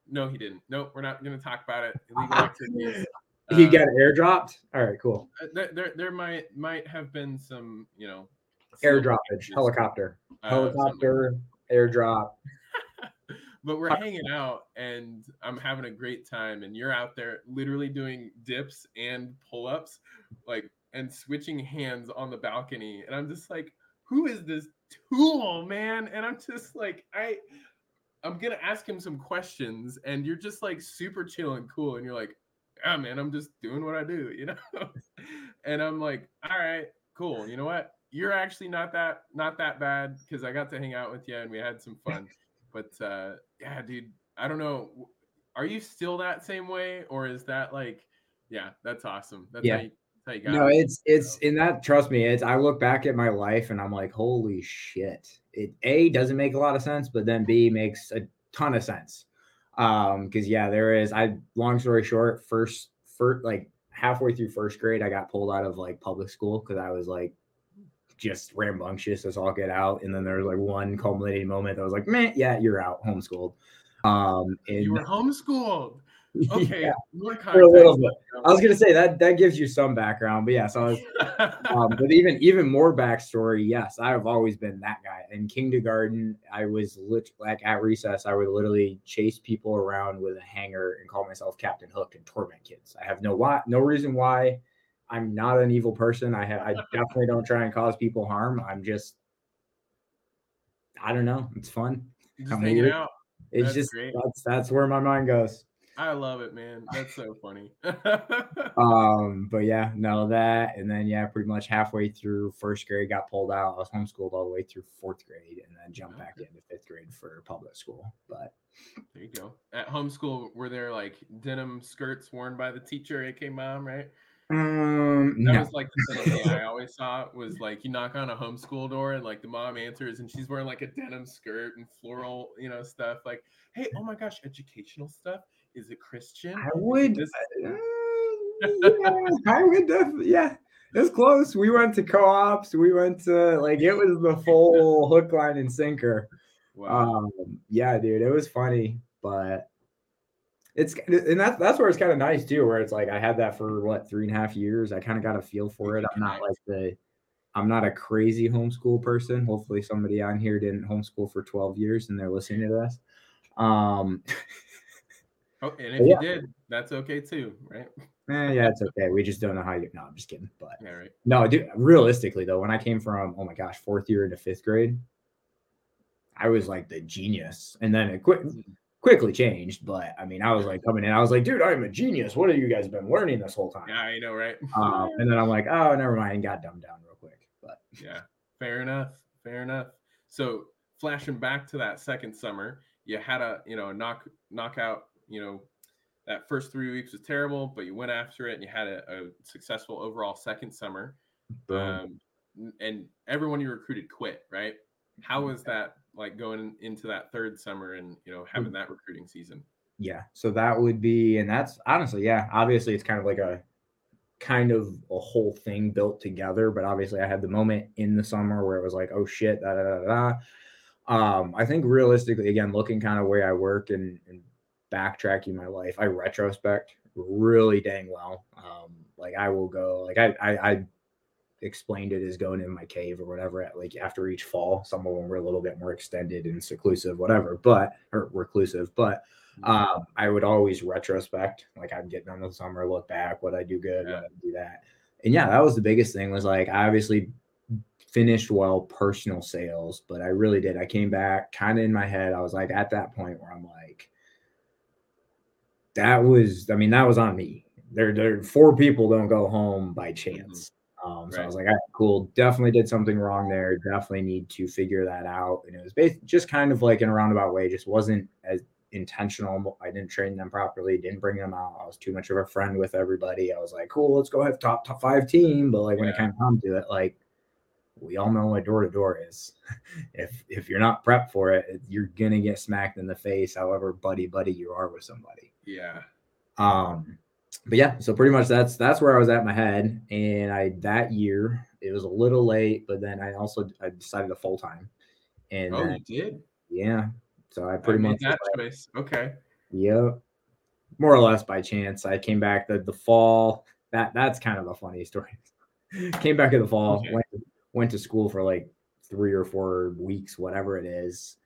No, he didn't. Nope, we're not going to talk about it. Illegal activities. *laughs* he uh, got airdropped. All right, cool. Uh, there, there, there might might have been some, you know, airdroppage, helicopter, uh, helicopter, airdrop. *laughs* but we're hanging out and I'm having a great time, and you're out there literally doing dips and pull ups, like and switching hands on the balcony, and I'm just like, who is this tool, man? And I'm just like, I. I'm gonna ask him some questions, and you're just like super chill and cool, and you're like, "Yeah, man, I'm just doing what I do," *laughs* you know. and I'm like, "All right, cool. You know what? you're actually not that not that bad because I got to hang out with you and we had some fun. *laughs* but uh, yeah, dude, I don't know. Are you still that same way, or is that like, yeah, that's awesome. That's yeah. How you, no, it. it's it's in that. Trust me, it's. I look back at my life and I'm like, holy shit. It a doesn't make a lot of sense, but then B makes a ton of sense. Um, because yeah, there is. I long story short, first, first like halfway through first grade, I got pulled out of like public school because I was like just rambunctious as all get out. And then there's like one culminating moment that was like, man, yeah, you're out, homeschooled. Um, and you were homeschooled. *laughs* Okay, yeah, for a little bit. I was gonna say that that gives you some background, but yeah. So I was, *laughs* um, but even even more backstory. Yes, I have always been that guy. In kindergarten, I was lit like at recess. I would literally chase people around with a hanger and call myself Captain Hook and torment kids. I have no why, no reason why. I'm not an evil person. I have I definitely don't try and cause people harm. I'm just I don't know. It's fun. Just I'm hanging weird. out. It's that's just great. that's that's where my mind goes. I love it, man. That's so funny. *laughs* um, but yeah, no, that and then yeah, pretty much halfway through first grade got pulled out. I was homeschooled all the way through fourth grade and then jumped back into fifth grade for public school. But there you go. At homeschool, were there like denim skirts worn by the teacher, aka mom, right? Um, that no. was like the thing I always saw was like you knock on a homeschool door and like the mom answers and she's wearing like a denim skirt and floral, you know, stuff. Like, hey, oh my gosh, educational stuff. Is it Christian? I would. This- uh, yeah, I would definitely. Yeah, it's close. We went to co-ops. We went to like it was the full *laughs* hook, line, and sinker. Wow. Um, yeah, dude, it was funny, but it's and that's that's where it's kind of nice too, where it's like I had that for what three and a half years. I kind of got a feel for it. I'm not like the I'm not a crazy homeschool person. Hopefully somebody on here didn't homeschool for 12 years and they're listening to this. Um *laughs* Oh, and if yeah. you did, that's okay too, right? Eh, yeah, it's okay. We just don't know how you. No, I'm just kidding. But yeah, right. No, dude. Realistically, though, when I came from, oh my gosh, fourth year into fifth grade, I was like the genius, and then it quick, mm. quickly changed. But I mean, I was like coming in, I was like, dude, I'm a genius. What have you guys been learning this whole time? Yeah, I know, right? Um, and then I'm like, oh, never mind, got dumbed down real quick. But yeah, fair enough, fair enough. So flashing back to that second summer, you had a you know knock knockout you know that first three weeks was terrible, but you went after it and you had a, a successful overall second summer. Um, and everyone you recruited quit, right? How was that like going into that third summer and you know having that recruiting season? Yeah, so that would be, and that's honestly, yeah, obviously it's kind of like a kind of a whole thing built together. But obviously, I had the moment in the summer where it was like, oh shit, da da da da. Um, I think realistically, again, looking kind of where I work and, and backtracking my life, I retrospect really dang well. Um, like I will go, like I, I, I explained it as going in my cave or whatever at like after each fall. Some of them were a little bit more extended and seclusive, whatever, but or reclusive. But mm-hmm. um, I would always retrospect, like I'd get done the summer, look back, what I do good, yeah. what I do that. And yeah, that was the biggest thing was like I obviously finished well personal sales, but I really did. I came back kind of in my head. I was like at that point where I'm like, that was, I mean, that was on me. There, there, four people don't go home by mm-hmm. chance. Um, so right. I was like, right, cool, definitely did something wrong there. Definitely need to figure that out. And it was based, just kind of like in a roundabout way, just wasn't as intentional. I didn't train them properly, didn't bring them out. I was too much of a friend with everybody. I was like, cool, let's go have top top five team. But like when it came of to it, like we all know what door to door is. *laughs* if if you're not prepped for it, you're gonna get smacked in the face, however buddy buddy you are with somebody. Yeah. Um but yeah, so pretty much that's that's where I was at my head. And I that year it was a little late, but then I also I decided to full time. And oh, then, you did? Yeah. So I pretty I much that choice. Okay. Yep. More or less by chance. I came back the the fall. That that's kind of a funny story. *laughs* came back in the fall, okay. went, went to school for like three or four weeks, whatever it is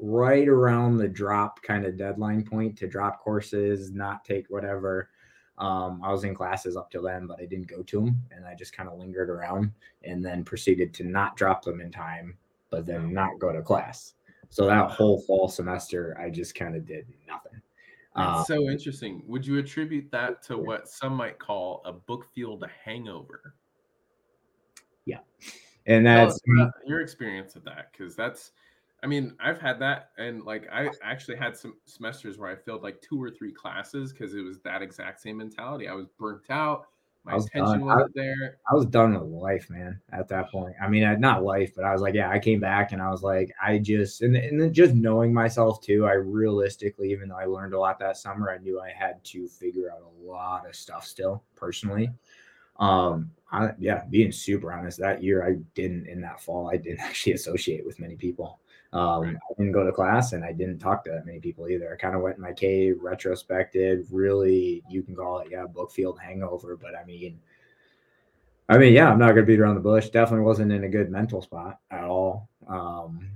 right around the drop kind of deadline point to drop courses, not take whatever. Um, I was in classes up till then, but I didn't go to them, and I just kind of lingered around, and then proceeded to not drop them in time, but then not go to class. So that whole fall semester, I just kind of did nothing. That's um, so interesting. Would you attribute that to what some might call a book field hangover? Yeah, and that's your experience of that because that's I mean, I've had that, and like I actually had some semesters where I failed like two or three classes because it was that exact same mentality. I was burnt out. My was attention done. wasn't I, there. I was done with life, man. At that point, I mean, not life, but I was like, yeah. I came back and I was like, I just and and just knowing myself too. I realistically, even though I learned a lot that summer, I knew I had to figure out a lot of stuff still personally. Um, I, yeah, being super honest, that year I didn't in that fall, I didn't *laughs* actually associate with many people. Um, right. I didn't go to class and I didn't talk to that many people either. I kind of went in my cave, retrospected, really, you can call it, yeah, book field hangover. But I mean, I mean, yeah, I'm not going to beat around the bush. Definitely wasn't in a good mental spot at all. Um,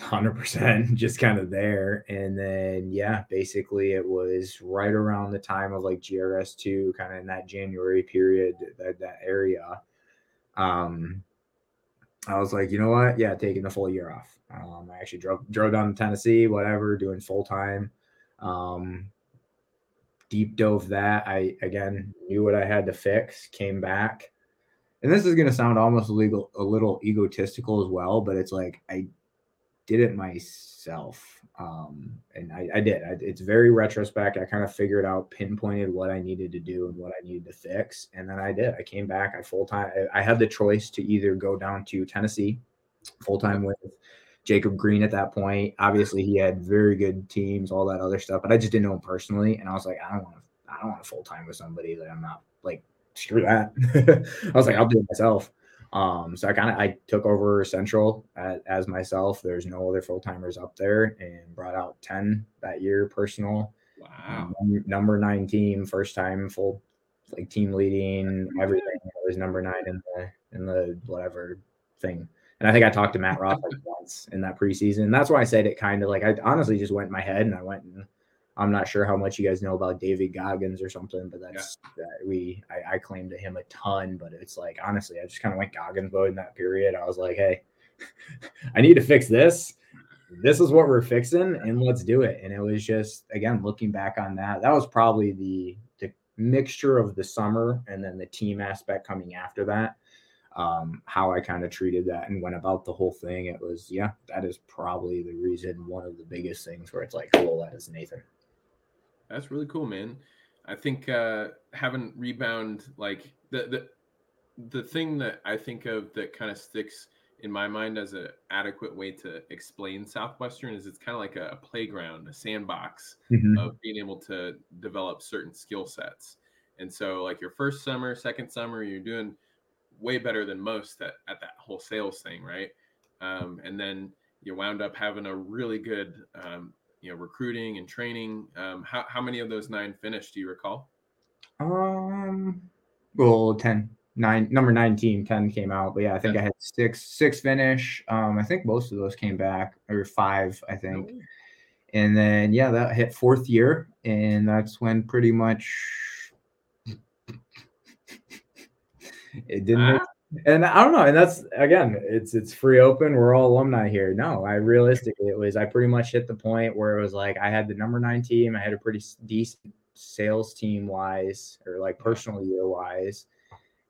100% *laughs* just kind of there. And then, yeah, basically it was right around the time of like GRS2, kind of in that January period, that, that area. Um, I was like, you know what? Yeah, taking the full year off. Um, I actually drove drove down to Tennessee, whatever, doing full time. Um, deep dove that. I again knew what I had to fix. Came back, and this is going to sound almost legal, a little egotistical as well, but it's like I did it myself. Um, and I, I did. I, it's very retrospect. I kind of figured out, pinpointed what I needed to do and what I needed to fix, and then I did. I came back. I full time. I, I had the choice to either go down to Tennessee full time with Jacob Green at that point. Obviously, he had very good teams, all that other stuff, but I just didn't know him personally, and I was like, I don't want to, I don't want to full time with somebody that I'm not like. Screw that. *laughs* I was like, I'll do it myself. Um, so I kind of I took over Central at, as myself. There's no other full timers up there, and brought out ten that year personal. Wow. Um, number nine team, first time full like team leading everything. It was number nine in the in the whatever thing. And I think I talked to Matt Roth like once in that preseason. That's why I said it kind of like I honestly just went in my head and I went and I'm not sure how much you guys know about David Goggins or something, but that's yeah. that we I, I claimed to him a ton, but it's like honestly, I just kind of went Goggins mode in that period. I was like, hey, *laughs* I need to fix this. This is what we're fixing, and let's do it. And it was just again looking back on that, that was probably the the mixture of the summer and then the team aspect coming after that. Um, how I kind of treated that and went about the whole thing. It was, yeah, that is probably the reason, one of the biggest things where it's like, cool, that is Nathan. That's really cool, man. I think uh, having rebound like the the the thing that I think of that kind of sticks in my mind as an adequate way to explain Southwestern is it's kind of like a, playground, a sandbox mm-hmm. of being able to develop certain skill sets. And so, like your first summer, second summer, you're doing way better than most at, at that whole sales thing, right? Um, and then you wound up having a really good um, you know recruiting and training. Um, how how many of those nine finished? Do you recall? Um, well, 10, nine, number 19, 10 came out, but yeah, I think yeah. I had six, six finish. Um, I think most of those came back, or five, I think. Oh. And then yeah, that hit fourth year, and that's when pretty much it didn't ah and I don't know, and that's again, it's it's free open. We're all alumni here. No, I realistically, it was I pretty much hit the point where it was like I had the number nine team. I had a pretty decent sales team wise, or like personal year wise.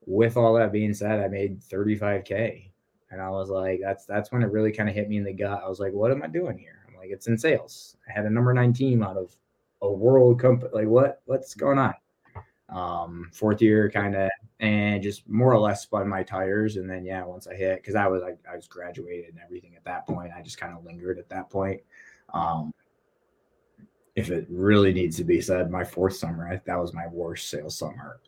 With all that being said, I made 35k, and I was like, that's that's when it really kind of hit me in the gut. I was like, what am I doing here? I'm like, it's in sales. I had a number nine team out of a world company. Like, what what's going on? um, fourth year kind of and just more or less spun my tires and then yeah once i hit because i was like i was graduated and everything at that point i just kind of lingered at that point um, if it really needs to be said my fourth summer that was my worst sales summer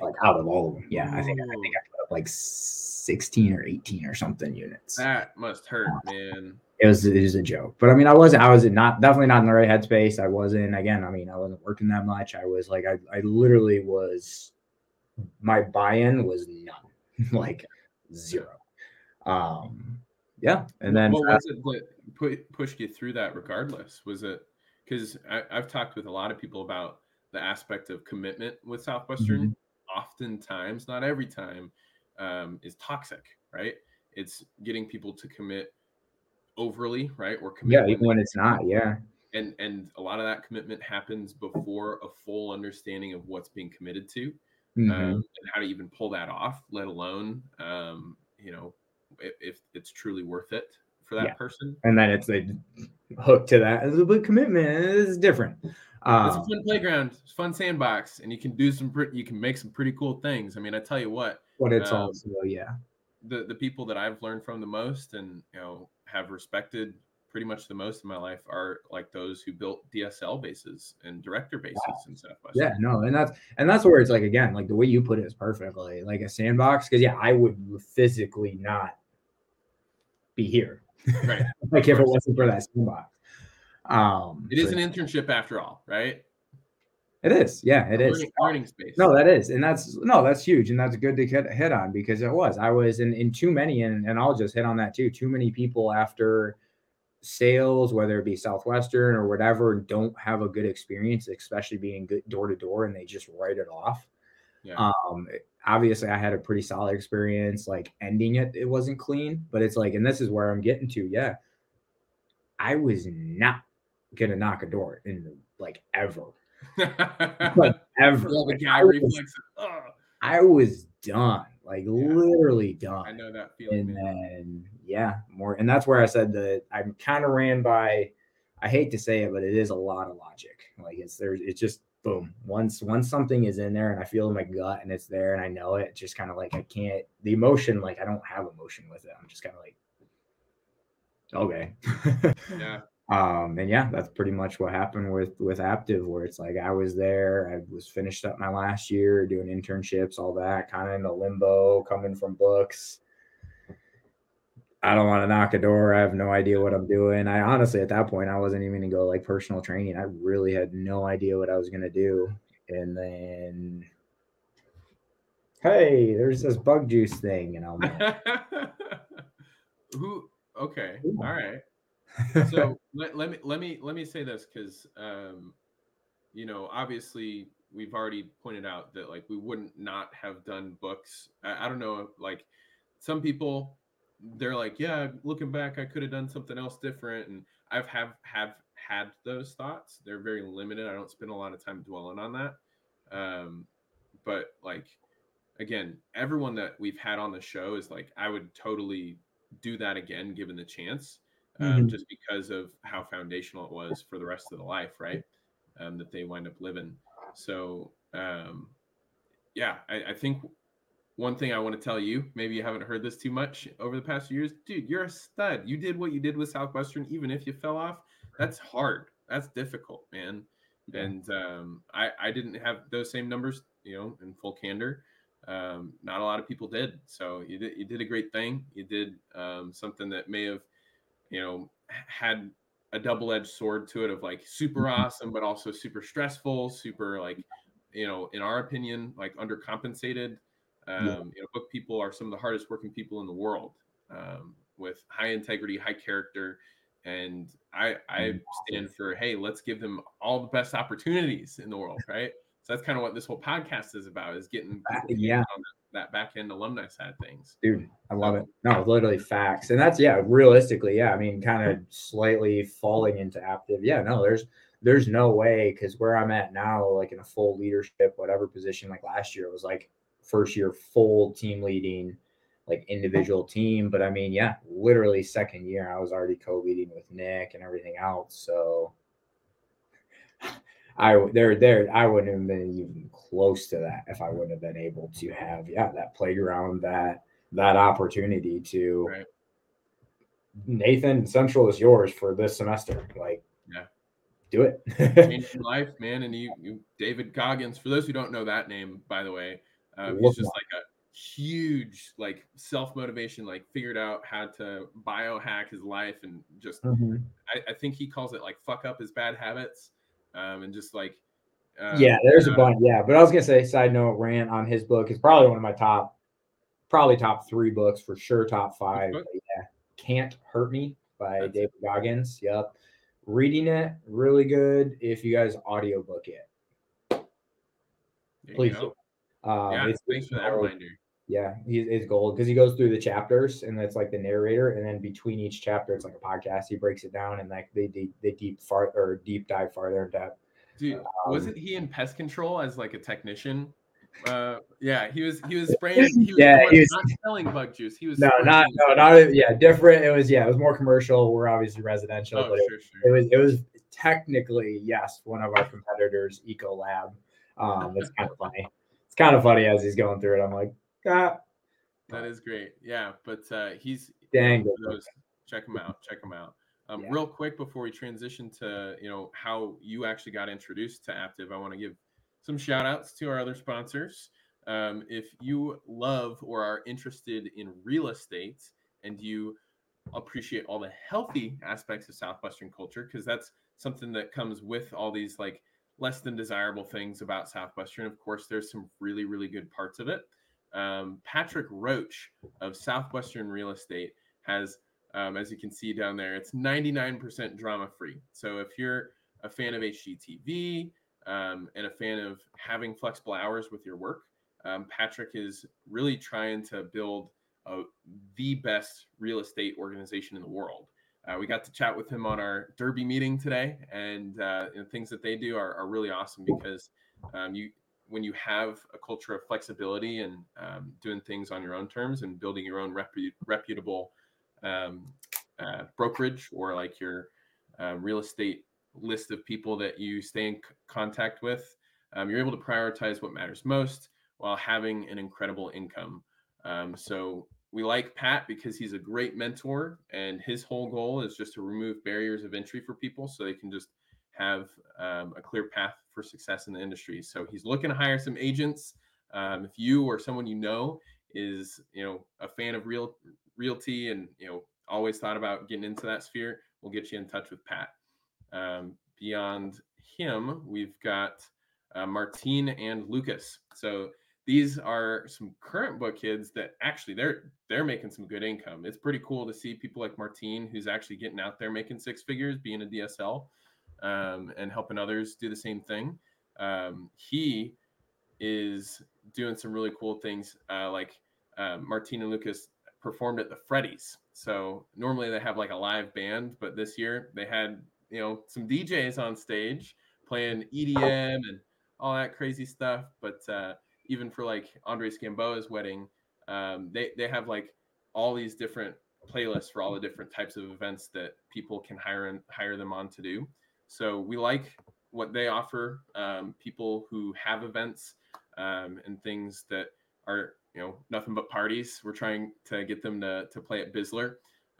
like out of all of them yeah i think i think i put up like 16 or 18 or something units that must hurt man it was it was a joke. But I mean, I wasn't I was not definitely not in the right headspace. I wasn't again. I mean, I wasn't working that much. I was like, I I literally was. My buy-in was none, *laughs* like zero. Um, yeah, and then what was it that put, pushed you through that? Regardless, was it because I've talked with a lot of people about the aspect of commitment with Southwestern. Mm-hmm. Oftentimes, not every time, um, is toxic. Right? It's getting people to commit overly, right? Or commit yeah, even when it's not, yeah. And and a lot of that commitment happens before a full understanding of what's being committed to, mm-hmm. um, and how to even pull that off. Let alone, um, you know, if, if, it's truly worth it for that yeah. person. And then it's a hook to that. It's a big commitment. It's different. Um, it's a fun playground, it's fun sandbox, and you can do some pretty. You can make some pretty cool things. I mean, I tell you what. But it's um, also yeah. The the people that I've learned from the most, and you know, have respected pretty much the most in my life are like those who built DSL bases and director bases wow. in Southwest. Yeah, no, and that's and that's where it's like again, like the way you put it is perfectly like a sandbox. Because yeah, I would physically not be here, right? *laughs* like if it wasn't for that sandbox. Um, it is an internship after all, right? It is, yeah, it is. learning, space. No, that is, and that's no, that's huge, and that's good to hit, hit on because it was. I was in in too many, and and I'll just hit on that too. Too many people after sales, whether it be Southwestern or whatever, don't have a good experience, especially being good door to door, and they just write it off. Yeah. Um, obviously, I had a pretty solid experience. Like ending it, it wasn't clean, but it's like, and this is where I'm getting to. Yeah, I was not gonna knock a door in like ever *laughs* like ever. The guy I, was, I was done, like yeah. literally done. I know that feeling. And man. then yeah, more, and that's where I said that I'm kind of ran by. I hate to say it, but it is a lot of logic. Like it's there. It's just boom. Once once something is in there, and I feel in my gut, and it's there, and I know it. Just kind of like I can't. The emotion, like I don't have emotion with it. I'm just kind of like, okay. *laughs* yeah. Um, and yeah, that's pretty much what happened with with Aptive, where it's like I was there, I was finished up my last year doing internships, all that, kind of in the limbo, coming from books. I don't want to knock a door. I have no idea what I'm doing. I honestly, at that point, I wasn't even gonna go like personal training. I really had no idea what I was gonna do. And then, hey, there's this bug juice thing, and I'm like, *laughs* who? Okay, all right. *laughs* So let, let me let me let me say this because um, you know, obviously we've already pointed out that like we wouldn't not have done books. I, I don't know, like some people they're like, yeah, looking back, I could have done something else different. And I've have have had those thoughts. They're very limited. I don't spend a lot of time dwelling on that. Um, but like again, everyone that we've had on the show is like, I would totally do that again given the chance. Um, mm-hmm. just because of how foundational it was for the rest of the life, right? Um, that they wind up living. So, um, yeah, I, I think one thing I want to tell you, maybe you haven't heard this too much over the past few years, dude, you're a stud. You did what you did with Southwestern, even if you fell off. That's hard. That's difficult, man. And um, I, I didn't have those same numbers, you know, in full candor. Um, not a lot of people did. So you did, you did a great thing. You did um, something that may have, you know, had a double-edged sword to it of like super mm-hmm. awesome, but also super stressful, super like, you know, in our opinion, like undercompensated um, yeah. You know, book people are some of the hardest working people in the world um, with high integrity, high character, and I I mm-hmm. stand for hey, let's give them all the best opportunities in the world, right? So that's kind of what this whole podcast is about: is getting yeah. on that, back end alumni side of things. Dude, I love it. No, literally facts, and that's yeah, realistically, yeah. I mean, kind of slightly falling into Aptive. Yeah, no, there's there's no way because where I'm at now, like in a full leadership, whatever position, like last year, it was like first year full team leading like individual team but i mean yeah literally second year i was already co-leading with nick and everything else so i there there i wouldn't have been even close to that if i wouldn't have been able to have yeah that playground that that opportunity to right. nathan central is yours for this semester. Like yeah. do it. Changing *laughs* life man and you, you david goggins for those who don't know that name by the way um, he's just like a huge like self motivation, like figured out how to biohack his life and just mm-hmm. I, I, think he calls it like fuck up his bad habits, um, and just like um, yeah, there's uh, a bunch. Yeah, but I was gonna say side note rant on his book is probably one of my top, probably top three books for sure, top five. yeah, Can't Hurt Me by That's David. Goggins. Yep, reading it really good. If you guys audiobook it, please. Um, yeah, thanks for that *laughs* reminder. Yeah, he's it's gold because he goes through the chapters and it's like the narrator, and then between each chapter, it's like a podcast. He breaks it down and like they they, they deep far or deep dive farther in depth. Dude, um, wasn't he in pest control as like a technician? Uh, yeah, he was. He was *laughs* spraying. He was, yeah, he was not selling bug juice. He was no, not no, not yeah, different. It was yeah, it was more commercial. We're obviously residential, oh, but sure, it, sure. it was it was technically yes, one of our competitors, Ecolab. Um, it's kind of funny It's kind of funny as he's going through it. I'm like, ah. That is great. Yeah, but uh, he's dang. Those, check him out. Check him out. Um, yeah. Real quick before we transition to you know how you actually got introduced to Aptive, I want to give some shout outs to our other sponsors. Um, if you love or are interested in real estate and you appreciate all the healthy aspects of Southwestern culture, because that's something that comes with all these like less than desirable things about Southwestern. Of course, there's some really, really good parts of it. Um, Patrick Roach of Southwestern Real Estate has, um, as you can see down there, it's 99% drama free. So if you're a fan of HGTV um, and a fan of having flexible hours with your work, um, Patrick is really trying to build a, the best real estate organization in the world. Uh, we got to chat with him on our Derby meeting today, and uh, things that they do are, are really awesome because um, you when you have a culture of flexibility and um, doing things on your own terms and building your own repu- reputable um, uh, brokerage or like your uh, real estate list of people that you stay in c- contact with, um, you're able to prioritize what matters most while having an incredible income. Um, so we like Pat because he's a great mentor, and his whole goal is just to remove barriers of entry for people so they can just have um, a clear path for success in the industry. So he's looking to hire some agents. Um, if you or someone you know is you know a fan of real realty and you know always thought about getting into that sphere, we'll get you in touch with Pat. Um, beyond him, we've got uh, Martine and Lucas. So these are some current book kids that actually they're they're making some good income. It's pretty cool to see people like Martine, who's actually getting out there making six figures, being a DSL, um, and helping others do the same thing. Um, he is doing some really cool things, uh, like uh, Martine and Lucas performed at the Freddy's. So normally they have like a live band, but this year they had you know some DJs on stage playing EDM and all that crazy stuff. But uh, even for like Andres Gamboa's wedding, um, they they have like all these different playlists for all the different types of events that people can hire and hire them on to do. So we like what they offer um, people who have events um, and things that are you know nothing but parties. We're trying to get them to to play at Sizzler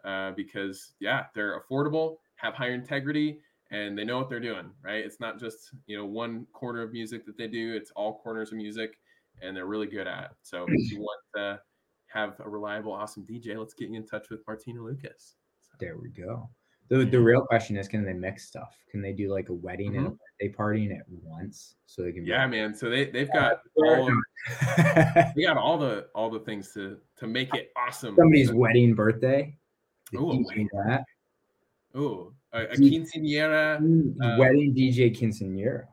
uh, because yeah, they're affordable, have higher integrity, and they know what they're doing. Right? It's not just you know one corner of music that they do; it's all corners of music and they're really good at. It. So if you *clears throat* want to have a reliable, awesome DJ, let's get you in touch with Martina Lucas. So. There we go. The, the real question is can they mix stuff? Can they do like a wedding mm-hmm. and a mm-hmm. birthday party at once so they can Yeah, man. So they they've got *laughs* all they got all the all the things to to make it awesome. Somebody's wedding birthday. Oh, that. Oh, a, a quinceanera uh, wedding DJ quinceanera.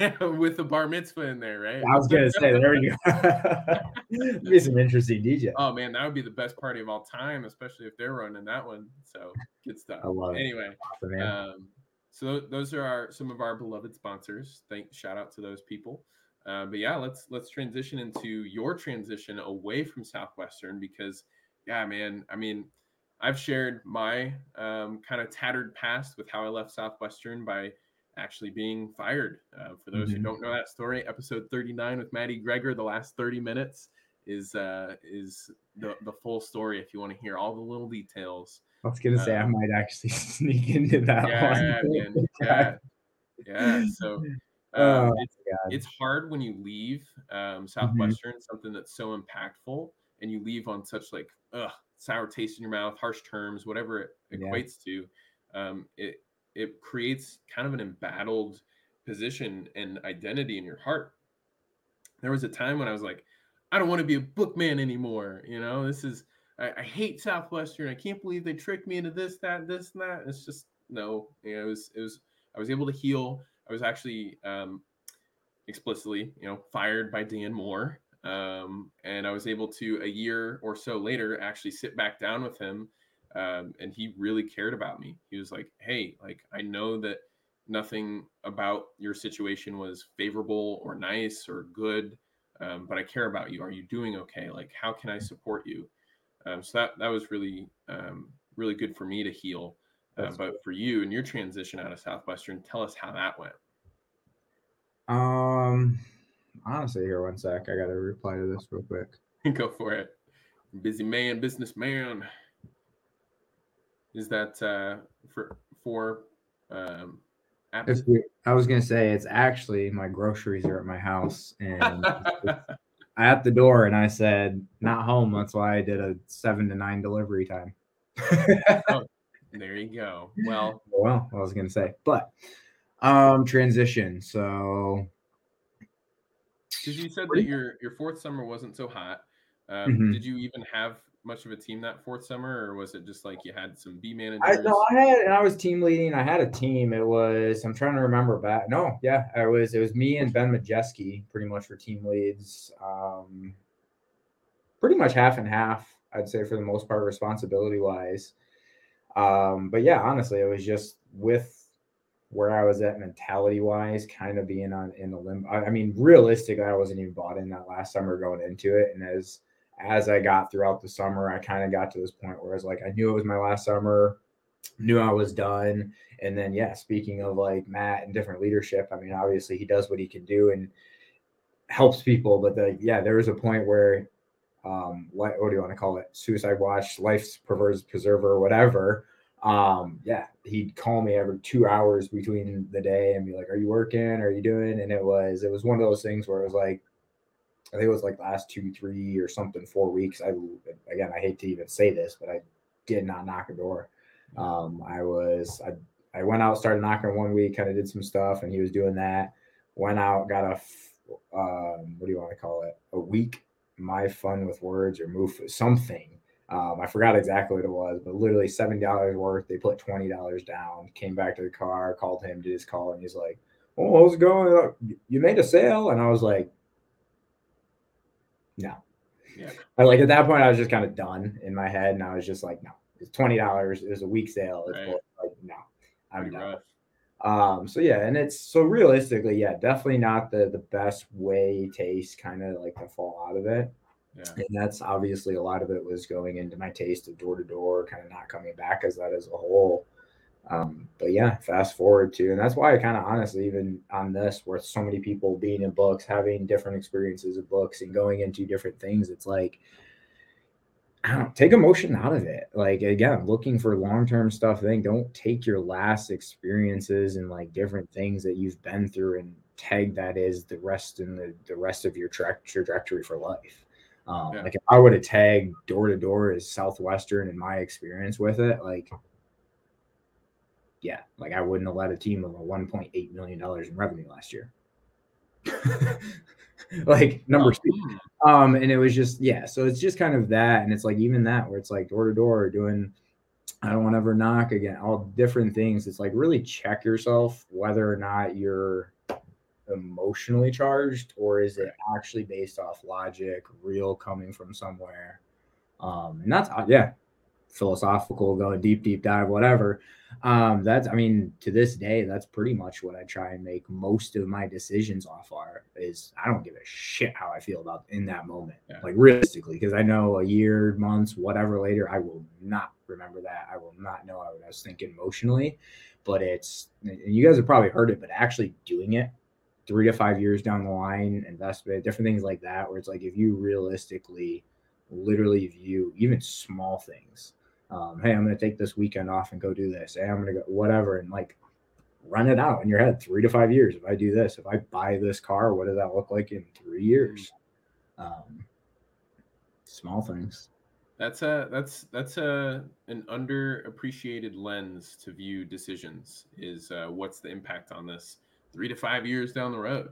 Yeah, *laughs* with the bar mitzvah in there, right? I was gonna say, there we go. *laughs* be some interesting DJ. Oh man, that would be the best party of all time, especially if they're running that one. So good stuff. I love anyway, it. Anyway, um, so those are our some of our beloved sponsors. Thank shout out to those people. Uh, but yeah, let's let's transition into your transition away from Southwestern because yeah, man, I mean, I've shared my um, kind of tattered past with how I left Southwestern by actually being fired. Uh, for those mm-hmm. who don't know that story, episode 39 with Maddie Gregor, the last 30 minutes is uh, is the, the full story if you want to hear all the little details. I was gonna say I um, might actually *laughs* sneak into that yeah, one. Man, *laughs* yeah, yeah. So *laughs* um, oh, it's, it's, hard when you leave um, mm-hmm. Southwestern, mm-hmm. something that's so impactful, and you leave on such like ugh, sour taste in your mouth, harsh terms, whatever it equates yeah. to. Um, it it creates kind of an embattled position and identity in your heart. There was a time when I was like, I don't want to be a bookman anymore. You know, this is I, I, hate Southwestern. I can't believe they tricked me into this, that, this, and that. It's just no. You know, it was it was I was able to heal. I was actually um, explicitly, you know, fired by Dan Moore. Um, and I was able to a year or so later actually sit back down with him um, and he really cared about me. He was like, "Hey, like I know that nothing about your situation was favorable or nice or good, um, but I care about you. Are you doing okay? Like, how can I support you?" Um, so that that was really um, really good for me to heal. Uh, but for you and your transition out of Southwestern, tell us how that went. Um, honestly, here one sec. I got to reply to this real quick. *laughs* Go for it. Busy man, businessman is that uh, for for um, we, I was gonna say it's actually my groceries are at my house and I *laughs* at the door, and I said not home. That's why I did a seven to nine delivery time. *laughs* oh, there you go. Well, well, I was gonna say, but um, transition. So, because you said that your your fourth summer wasn't so hot. Um, mm-hmm. Did you even have much of a team that fourth summer, or was it just like you had some B managers? I, no, I had, and I was team leading. I had a team. It was I'm trying to remember back. No, yeah, I was. It was me and Ben Majeski, pretty much for team leads. Um, pretty much half and half, I'd say for the most part, responsibility wise. Um, but yeah, honestly, it was just with where I was at mentality wise, kind of being on in the limb. I, I mean, realistically, I wasn't even bought in that last summer going into it, and as as I got throughout the summer, I kind of got to this point where I was like, I knew it was my last summer, knew I was done. And then, yeah, speaking of like Matt and different leadership, I mean, obviously he does what he can do and helps people. But the, yeah, there was a point where um, what, what do you want to call it? Suicide watch, life's perverse preserver, whatever. Um, yeah, he'd call me every two hours between the day and be like, "Are you working? Are you doing?" And it was it was one of those things where it was like, I think it was like last two, three, or something, four weeks. I again, I hate to even say this, but I did not knock a door. Um, I was I I went out, started knocking one week, kind of did some stuff, and he was doing that. Went out, got a um, what do you want to call it? A week, my fun with words or move something. Um, I forgot exactly what it was, but literally seventy dollars worth. They put twenty dollars down. Came back to the car, called him, did his call, and he's like, "Oh, how's it going? You made a sale?" And I was like, "No." Yeah. I, like at that point, I was just kind of done in my head, and I was just like, "No, it's twenty dollars. It was a week sale. It's right. like no, I'm done." Um, so yeah, and it's so realistically, yeah, definitely not the the best way taste kind of like to fall out of it. Yeah. And that's obviously a lot of it was going into my taste of door to door, kind of not coming back as that as a whole. Um, but yeah, fast forward to, and that's why I kind of honestly, even on this, where so many people being in books, having different experiences of books and going into different things, it's like I don't take emotion out of it. Like again, looking for long term stuff. Then don't take your last experiences and like different things that you've been through and tag that is the rest in the, the rest of your tra- trajectory for life. Um, yeah. Like if I would have tagged door to door as Southwestern in my experience with it, like yeah, like I wouldn't have led a team of a 1.8 million dollars in revenue last year. *laughs* like number two. Um, and it was just yeah, so it's just kind of that, and it's like even that where it's like door to door doing. I don't want to ever knock again, all different things. It's like really check yourself whether or not you're emotionally charged or is it actually based off logic, real coming from somewhere. Um, and that's yeah, philosophical, going deep, deep dive, whatever. Um, that's, I mean, to this day, that's pretty much what I try and make most of my decisions off are is I don't give a shit how I feel about in that moment, yeah. like realistically, because I know a year, months, whatever later, I will not remember that. I will not know what I was thinking emotionally, but it's, you guys have probably heard it, but actually doing it three to five years down the line, investment, different things like that, where it's like if you realistically, literally view even small things um, hey, I'm going to take this weekend off and go do this. Hey, I'm going to go whatever, and like run it out in your head three to five years. If I do this, if I buy this car, what does that look like in three years? Um, small things. That's a that's that's a an underappreciated lens to view decisions. Is uh, what's the impact on this three to five years down the road?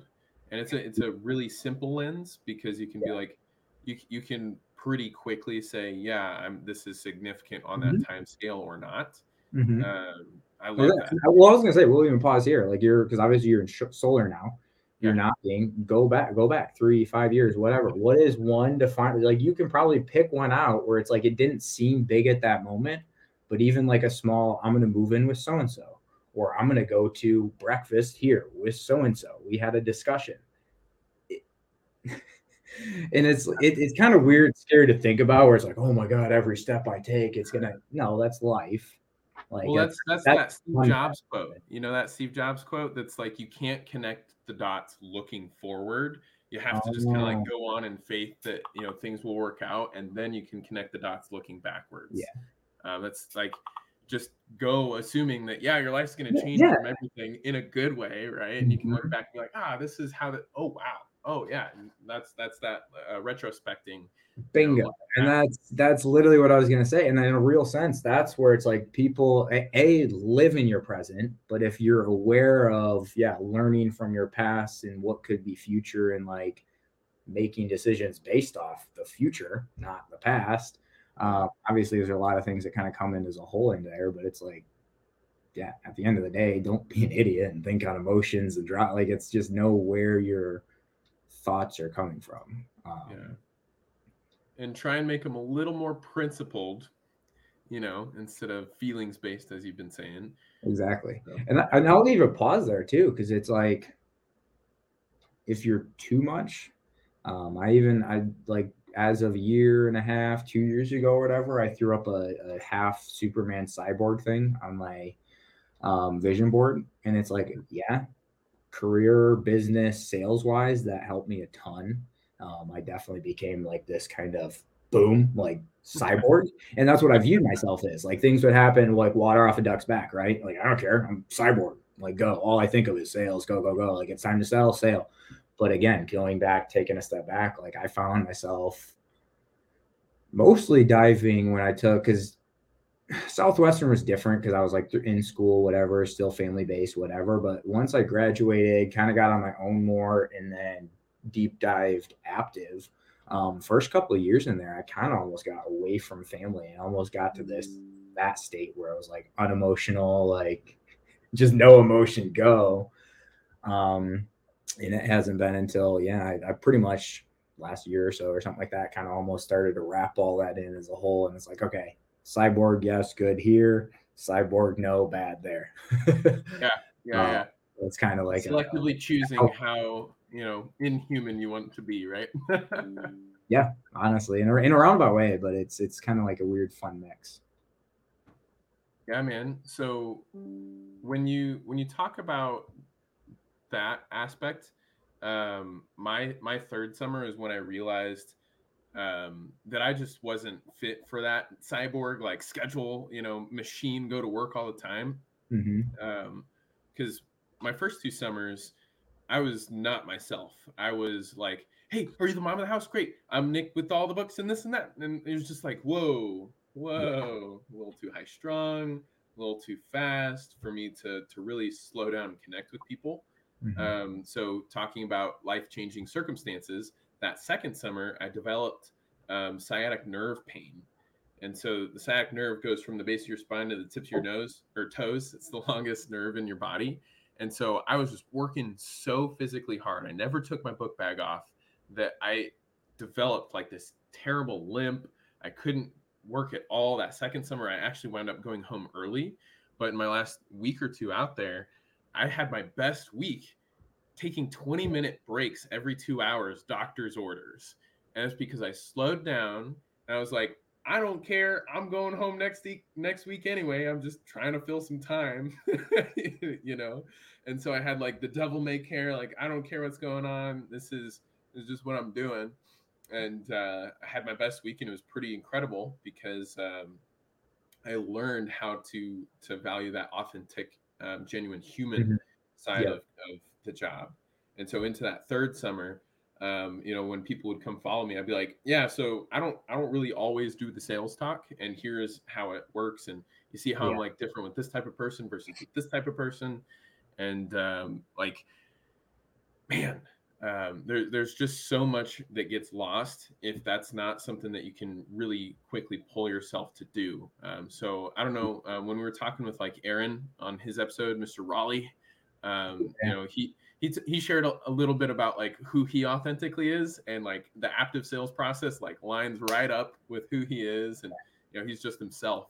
And it's a it's a really simple lens because you can yeah. be like, you you can pretty quickly say, yeah, I'm, this is significant on that mm-hmm. time scale or not. Mm-hmm. Um, I love that. Well, I was gonna say we'll even pause here. Like you're because obviously you're in sh- solar now. You're yeah. not being go back, go back three, five years, whatever. What is one defined? Like you can probably pick one out where it's like it didn't seem big at that moment, but even like a small, I'm gonna move in with so and so, or I'm gonna go to breakfast here with so and so. We had a discussion. It, *laughs* and it's it, it's kind of weird, scary to think about. Where it's like, oh my god, every step I take, it's gonna. No, that's life. Like, well, that's that's, that's that Steve Jobs quote. You know that Steve Jobs quote that's like, you can't connect the dots looking forward. You have to just kind of like oh. go on in faith that you know things will work out, and then you can connect the dots looking backwards. Yeah, um, that's like just go assuming that yeah, your life's going to change yeah. from everything in a good way, right? And you can look mm-hmm. back and be like, ah, this is how that. Oh wow, oh yeah, that's that's that uh, retrospecting. Bingo, you know, and that's that's literally what I was gonna say. And in a real sense, that's where it's like people a, a live in your present, but if you're aware of yeah, learning from your past and what could be future and like making decisions based off the future, not the past. Uh, obviously, there's a lot of things that kind of come in as a whole in there, but it's like yeah, at the end of the day, don't be an idiot and think on emotions and draw. Like it's just know where you're thoughts are coming from. Um, yeah. And try and make them a little more principled, you know, instead of feelings based, as you've been saying. Exactly. So. And, and I'll leave a pause there too, because it's like, if you're too much, um, I even, I like, as of a year and a half, two years ago, or whatever, I threw up a, a half Superman cyborg thing on my um, vision board. And it's like, yeah, career, business, sales wise, that helped me a ton. um, I definitely became like this kind of boom, like cyborg. And that's what I viewed myself as. Like things would happen like water off a duck's back, right? Like, I don't care. I'm cyborg. Like, go. All I think of is sales, go, go, go. Like, it's time to sell, sale. But again, going back, taking a step back, like I found myself mostly diving when I took because Southwestern was different because I was like in school, whatever, still family based, whatever. But once I graduated, kind of got on my own more and then deep dived Aptive. Um, first couple of years in there, I kind of almost got away from family and almost got to this that state where I was like unemotional, like *laughs* just no emotion, go. Um, and it hasn't been until yeah, I, I pretty much last year or so or something like that, kind of almost started to wrap all that in as a whole. And it's like, okay, cyborg, yes, good here. Cyborg, no, bad there. yeah, yeah, uh, *laughs* yeah. It's kind of like selectively a, *laughs* choosing oh. how you know inhuman you want to be, right? *laughs* yeah, honestly, in a, in a roundabout way, but it's it's kind of like a weird fun mix. Yeah, man. So when you when you talk about that aspect, um, my my third summer is when I realized um, that I just wasn't fit for that cyborg like schedule, you know, machine go to work all the time. Because mm-hmm. um, my first two summers, I was not myself. I was like, "Hey, are you the mom of the house? Great, I'm Nick with all the books and this and that." And it was just like, "Whoa, whoa, a little too high strung, a little too fast for me to to really slow down and connect with people." Mm-hmm. Um, so, talking about life changing circumstances, that second summer, I developed um, sciatic nerve pain. And so the sciatic nerve goes from the base of your spine to the tips of your nose or toes. It's the *laughs* longest nerve in your body. And so I was just working so physically hard. I never took my book bag off that I developed like this terrible limp. I couldn't work at all that second summer. I actually wound up going home early. But in my last week or two out there, I had my best week taking 20 minute breaks every two hours, doctor's orders. And it's because I slowed down and I was like, I don't care. I'm going home next week next week anyway. I'm just trying to fill some time, *laughs* you know. And so I had like the devil may care. Like I don't care what's going on. This is this is just what I'm doing. And uh, I had my best week, and it was pretty incredible because um, I learned how to to value that authentic, um, genuine human mm-hmm. Side yeah. of, of the job. And so into that third summer, um, you know, when people would come follow me, I'd be like, yeah, so I don't, I don't really always do the sales talk and here's how it works. And you see how yeah. I'm like different with this type of person versus this type of person. And um, like, man, um, there, there's just so much that gets lost if that's not something that you can really quickly pull yourself to do. Um, so I don't know uh, when we were talking with like Aaron on his episode, Mr. Raleigh, um, yeah. you know, he, he t- he shared a, a, little bit about like who he authentically is and like the Aptive sales process like lines right up with who he is and you know he's just himself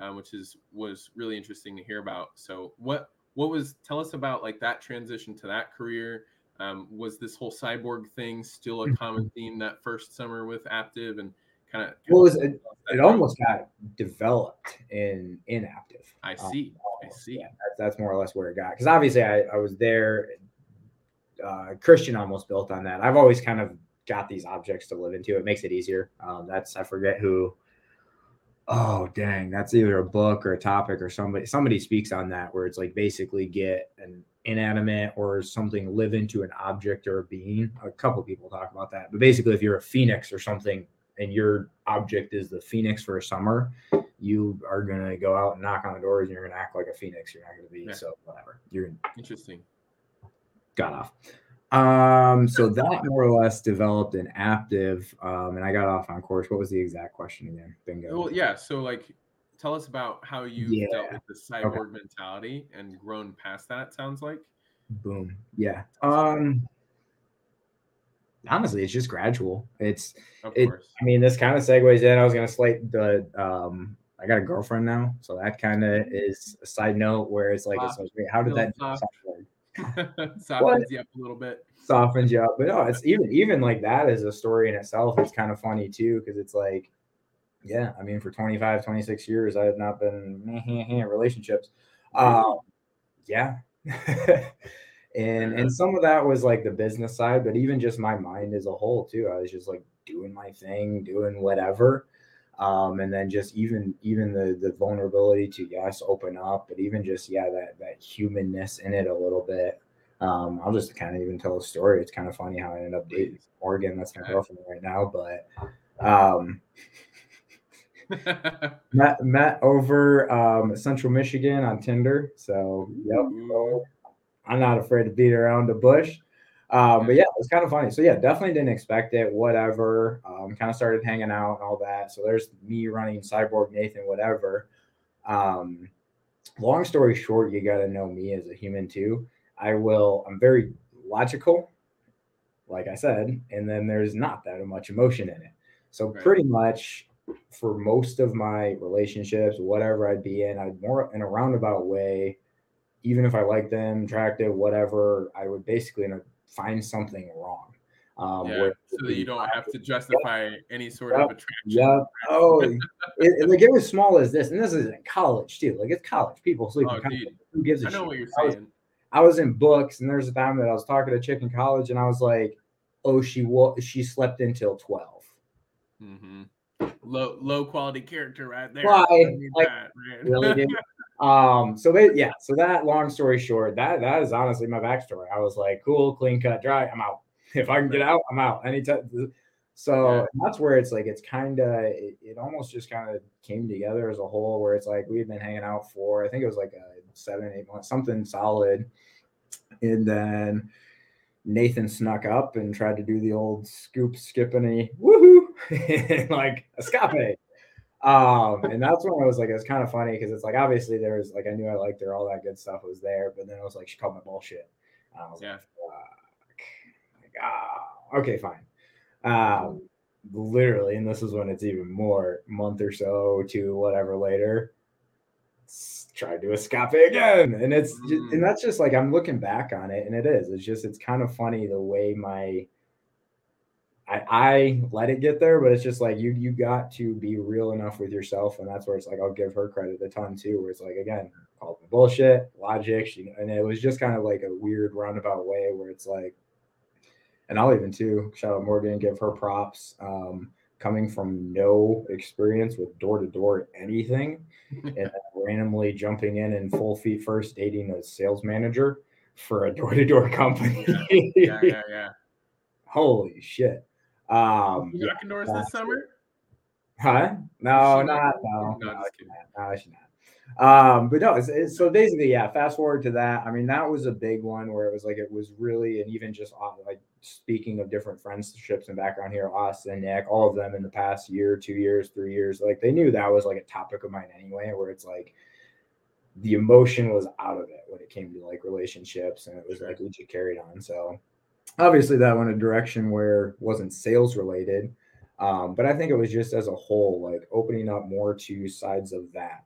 um, which is was really interesting to hear about so what what was tell us about like that transition to that career um, was this whole cyborg thing still a common mm-hmm. theme that first summer with Aptive and kind of well it, it, it almost got developed in inactive. I um, see um, i see yeah, that's, that's more or less where it got because obviously I, I was there uh, Christian almost built on that. I've always kind of got these objects to live into. It makes it easier. Um, that's I forget who. Oh dang, that's either a book or a topic or somebody somebody speaks on that where it's like basically get an inanimate or something live into an object or a being. A couple people talk about that, but basically, if you're a phoenix or something and your object is the phoenix for a summer, you are gonna go out and knock on the doors and you're gonna act like a phoenix. You're not gonna be yeah. so whatever. You're interesting got off. Um, so that more or less developed an Aptive, um, and I got off on course. What was the exact question again? Bingo. Well, yeah. So, like, tell us about how you yeah. dealt with the cyborg okay. mentality and grown past that. Sounds like. Boom. Yeah. Um. Honestly, it's just gradual. It's. Of it, course. I mean, this kind of segues in. I was gonna slate the. Um. I got a girlfriend now, so that kind of is a side note where it's like, wow. it's like, how did that? *laughs* softens you up a little bit. Softens you up, but no, it's *laughs* even even like that is a story in itself. It's kind of funny too because it's like, yeah, I mean, for 25, 26 years, I have not been in *laughs* relationships. Um, yeah, And and some of that was like the business side, but even just my mind as a whole too. I was just like doing my thing, doing whatever. Um, and then just even even the the vulnerability to yes, open up, but even just yeah, that that humanness in it a little bit. Um, I'll just kind of even tell a story. It's kind of funny how I ended up dating Morgan. That's my girlfriend right now, but um *laughs* met met over um central michigan on tinder so yep. I'm not afraid to beat around the bush. Um but yeah it was kind of funny. So yeah definitely didn't expect it whatever. Um kind of started hanging out and all that. So there's me running cyborg nathan whatever. Um long story short you got to know me as a human too. I will i'm very logical like i said and then there's not that much emotion in it. So Right. pretty much for most of my relationships, whatever I'd be in, I'd more in a roundabout way, even if I liked them, attractive, whatever, I would basically find something wrong. Um, yeah, so that you don't have to justify any sort of attraction. Yeah. Oh, it, it- like it was small as this, and this is in college too. Like it's college. People sleep. Oh, in college. dude, Who gives a I know shit? what you're I was- saying. I was in books, and there's a time that I was talking to a chick in college, and I was like, "Oh, she wa- she slept until 12. Mm-hmm. Low low quality character right there. Why? Like, that, really. *laughs* Um, so they, yeah, so that long story short, that that is honestly my backstory. I was like, cool, clean cut, dry, I'm out. *laughs* If I can get out, I'm out. Anytime. So Yeah. that's where it's like it's kind of it, it almost just kind of came together as a whole where it's like we had been hanging out for I think it was like a seven, eight months, something solid. And then Nathan snuck up and tried to do the old scoop skippany woohoo *laughs* like escape. Um, and that's when I was like, it's kind of funny because it's like obviously there was like I knew I liked her, all that good stuff was there, but then I was like she called my bullshit. And I was Yeah. like. Like, ah, okay, fine. Um, literally, and this is when it's even more month or so to whatever later. Tried to escape again, and it's ju- Mm. and that's just like I'm looking back on it, and it is. It's just it's kind of funny the way my I, I let it get there, but it's just like you you got to be real enough with yourself, and that's where it's like I'll give her credit a ton too. Where it's like again, called me bullshit, logic, she, and it was just kind of like a weird roundabout way where it's like, and I'll even too shout out Morgan, give her props. Um, coming from no experience with door to door anything, *laughs* and randomly jumping in and full feet first dating a sales manager for a door to door company. yeah, yeah, yeah. Holy shit. Um, You knocking doors this summer? Huh? No, not no, No, no, she's not. No, she's not. Um, but no, it's, it's, so basically, yeah. Fast forward to that. I mean, that was a big one where it was like it was really, and even just uh, like speaking of different friendships and background here, Austin, Nick, all of them in the past year, two years, three years, like they knew that was like a topic of mine anyway. Where it's like the emotion was out of it when it came to like relationships, and it was like we just carried on. So obviously, that went a direction where it wasn't sales related. Um, but I think it was just as a whole, like opening up more to sides of that.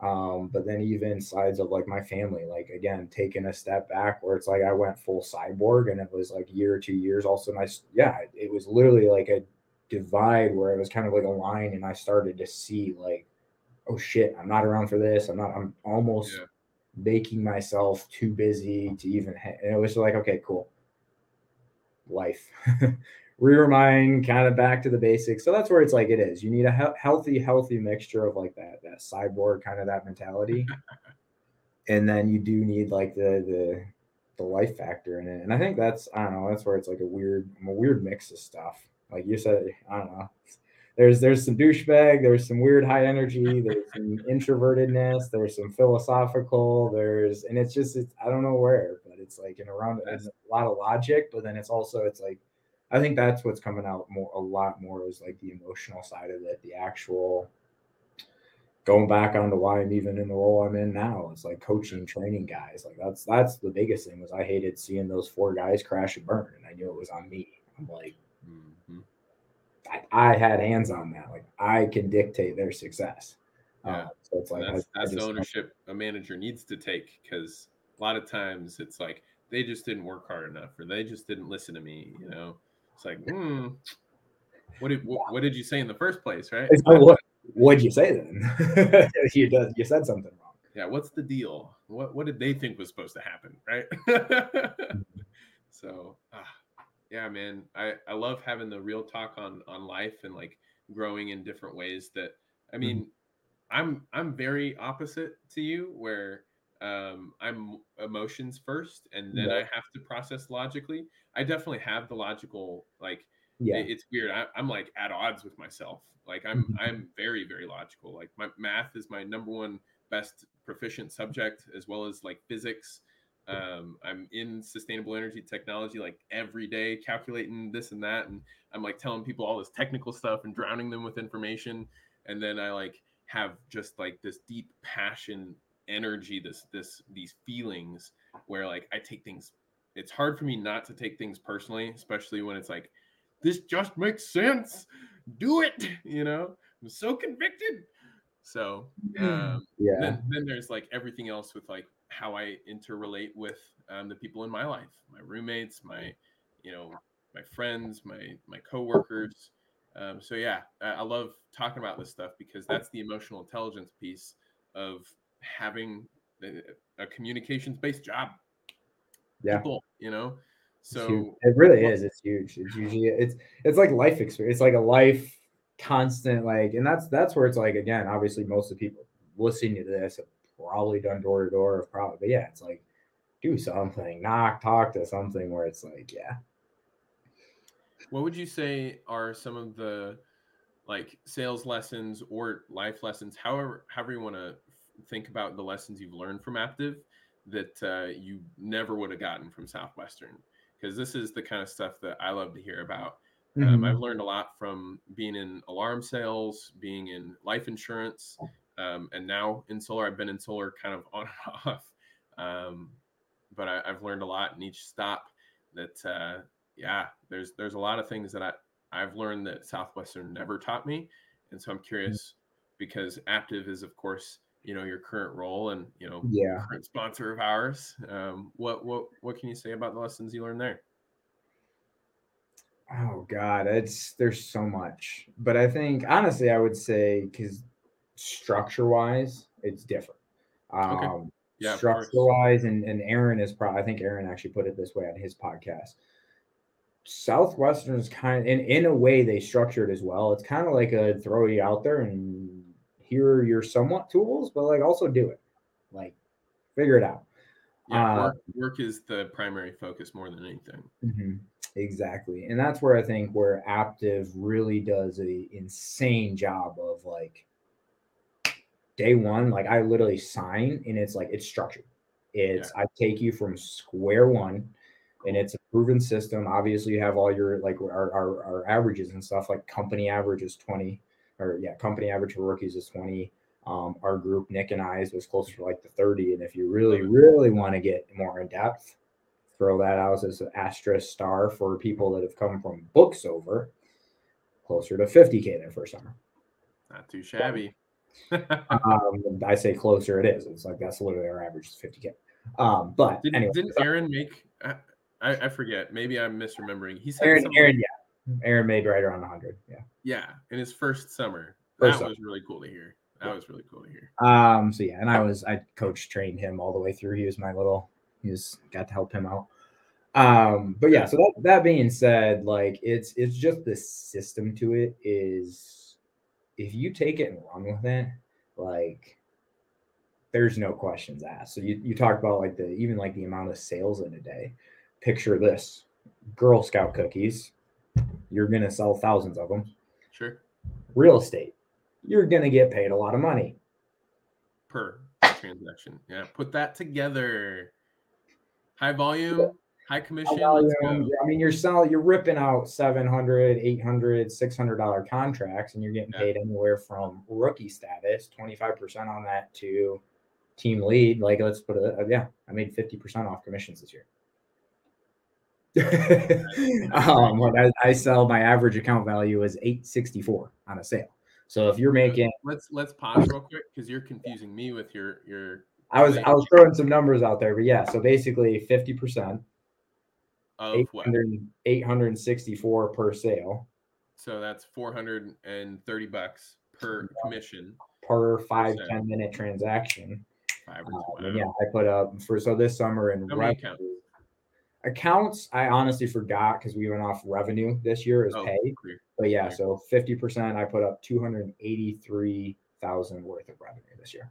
Um, but then even sides of like my family, like again, taking a step back where it's like I went full cyborg and it was like year or two years. Also, nice. Yeah, it was literally like a divide where it was kind of like a line, and I started to see like, oh shit, I'm not around for this. I'm not. I'm almost Yeah. making myself too busy to even. Ha- and it was like, okay, cool. Life. *laughs* Re-remind, kind of back to the basics. So that's where it's like it is. You need a he- healthy, healthy mixture of like that, that cyborg kind of that mentality, *laughs* and then you do need like the the the life factor in it. And I think that's I don't know. That's where it's like a weird, a weird mix of stuff. Like you said, I don't know. There's there's some douchebag. There's some weird high energy. There's some introvertedness. There's some philosophical. There's and it's just it's, I don't know where, it's like in around That's- a lot of logic. But then it's also it's like I think that's what's coming out more a lot more is like the emotional side of it, the actual going back onto why I'm even in the role I'm in now. It's like coaching, training guys. Like that's that's the biggest thing was I hated seeing those four guys crash and burn, and I knew it was on me. I'm like, Mhm. I, I had hands on that. Like I can dictate their success. Yeah. Uh, so it's like that's I- I that's the ownership a manager needs to take because a lot of times it's like they just didn't work hard enough or they just didn't listen to me. You know, it's like, hmm, what did what, what did you say in the first place, right? What what'd you say then? *laughs* you did, you said something wrong. Yeah, what's the deal? what what did they think was supposed to happen, right? Mm-hmm. *laughs* so ah, yeah, man, I I love having the real talk on on life and like growing in different ways. That I Mm-hmm. mean, I'm I'm very opposite to you, where um, I'm emotions first, and then Yeah. I have to process logically. I definitely have the logical like Yeah. it- it's weird. I, I'm like at odds with myself. Like I'm Mhm. I'm very very logical. Like my math is my number one best proficient subject, as well as like physics. Um, I'm in sustainable energy technology like every day, calculating this and that, and I'm like telling people all this technical stuff and drowning them with information. And then I like have just like this deep passion, energy, this this these feelings where like I take things. It's hard for me not to take things personally, especially when it's like this just makes sense. Do it. *laughs* You know, I'm so convicted. So um, yeah. then, then there's like everything else with like how I interrelate with um, the people in my life, my roommates, my, you know, my friends, my my coworkers. Um, so yeah, I, I love talking about this stuff because that's the emotional intelligence piece of having a, a communications based job. Yeah. People, you know, so it really is. It's huge. It's usually it's it's like life experience. It's like a life constant like, and that's that's where it's like again. Obviously, most of the people listening to this have probably done door to door. Probably, but yeah, it's like do something, knock, talk to something where it's like, yeah, What would you say are some of the like sales lessons or life lessons, however however you want to think about the lessons you've learned from Aptive that uh, you never would have gotten from Southwestern? Because this is the kind of stuff that I love to hear about. Um, Mhm. I've learned a lot from being in alarm sales, being in life insurance, um, and now in solar. I've been in solar kind of *laughs* on and off, um, but I, I've learned a lot in each stop. That uh, yeah, there's there's a lot of things that I I've learned that Southwestern never taught me, and so I'm curious because Aptive is of course you know your current role and you know yeah. current sponsor of ours. Um, what what what can you say about the lessons you learned there? Oh God, it's there's so much, but I think honestly, I would say because structure wise, it's different. Okay. Um, Yeah, structure wise and and Aaron is probably I think Aaron actually put it this way on his podcast. Southwestern is kind of in in a way they structure it as well. It's kind of like a throw you out there and here are your somewhat tools, but like also do it, like figure it out. Yeah, Uh, work, work is the primary focus more than anything. Mhm. Exactly. And that's where I think where Aptive really does a insane job of like day one, like I literally sign and it's like it's structured. It's I take you from square one and it's a proven system. Obviously you have all your like our, our, our averages and stuff like company average is 20 or yeah, company average for rookies is 20. Um, our group, Nick and I's was closer to like the 30. And if you really, really want to get more in depth, throw that out as an asterisk star for people that have come from books over closer to 50k their first summer. Not too shabby. *laughs* Um, I say closer it is. It's like that's literally our average is 50k. Um, but Didn't, anyway, didn't Aaron make? I, I forget. Maybe I'm misremembering. He said Aaron, Aaron, yeah, Aaron made right around 100. Yeah. Yeah, in his first summer. First that summer. was really cool to hear. That was really cool to hear. Um, so yeah, and I was I coach trained him all the way through. He was my little he was got to help him out. Um, but yeah, so that that being said, like it's it's just the system to it is if you take it and run with it, like there's no questions asked. So you, you talk about like the even like the amount of sales in a day. Picture this Girl Scout cookies, you're gonna sell thousands of them. Sure. Real estate, you're gonna get paid a lot of money. Per transaction. Yeah. Put that together. High volume, high commission. Let's go. volume. I mean, you're selling, you're ripping out 700, 800, 600 dollar contracts, and you're getting Yeah. paid anywhere from rookie status, 25% on that to team lead. Like, let's put it, yeah, I made 50% off commissions this year. *laughs* um, I, I sell my average account value is 864 on a sale. So if you're making, Let's let's pause real quick because you're confusing me with your your I was I was throwing some numbers out there, but yeah, so basically 50%, of what? 800, 864 per sale. So that's 430 bucks per commission. per five Percent. ten minute transaction. Five. And yeah, I put up for so this summer in revenue- accounts. I honestly forgot because we went off revenue this year as Oh, pay. clear. But yeah, Okay. so fifty percent. I put up two hundred eighty-three thousand worth of revenue this year.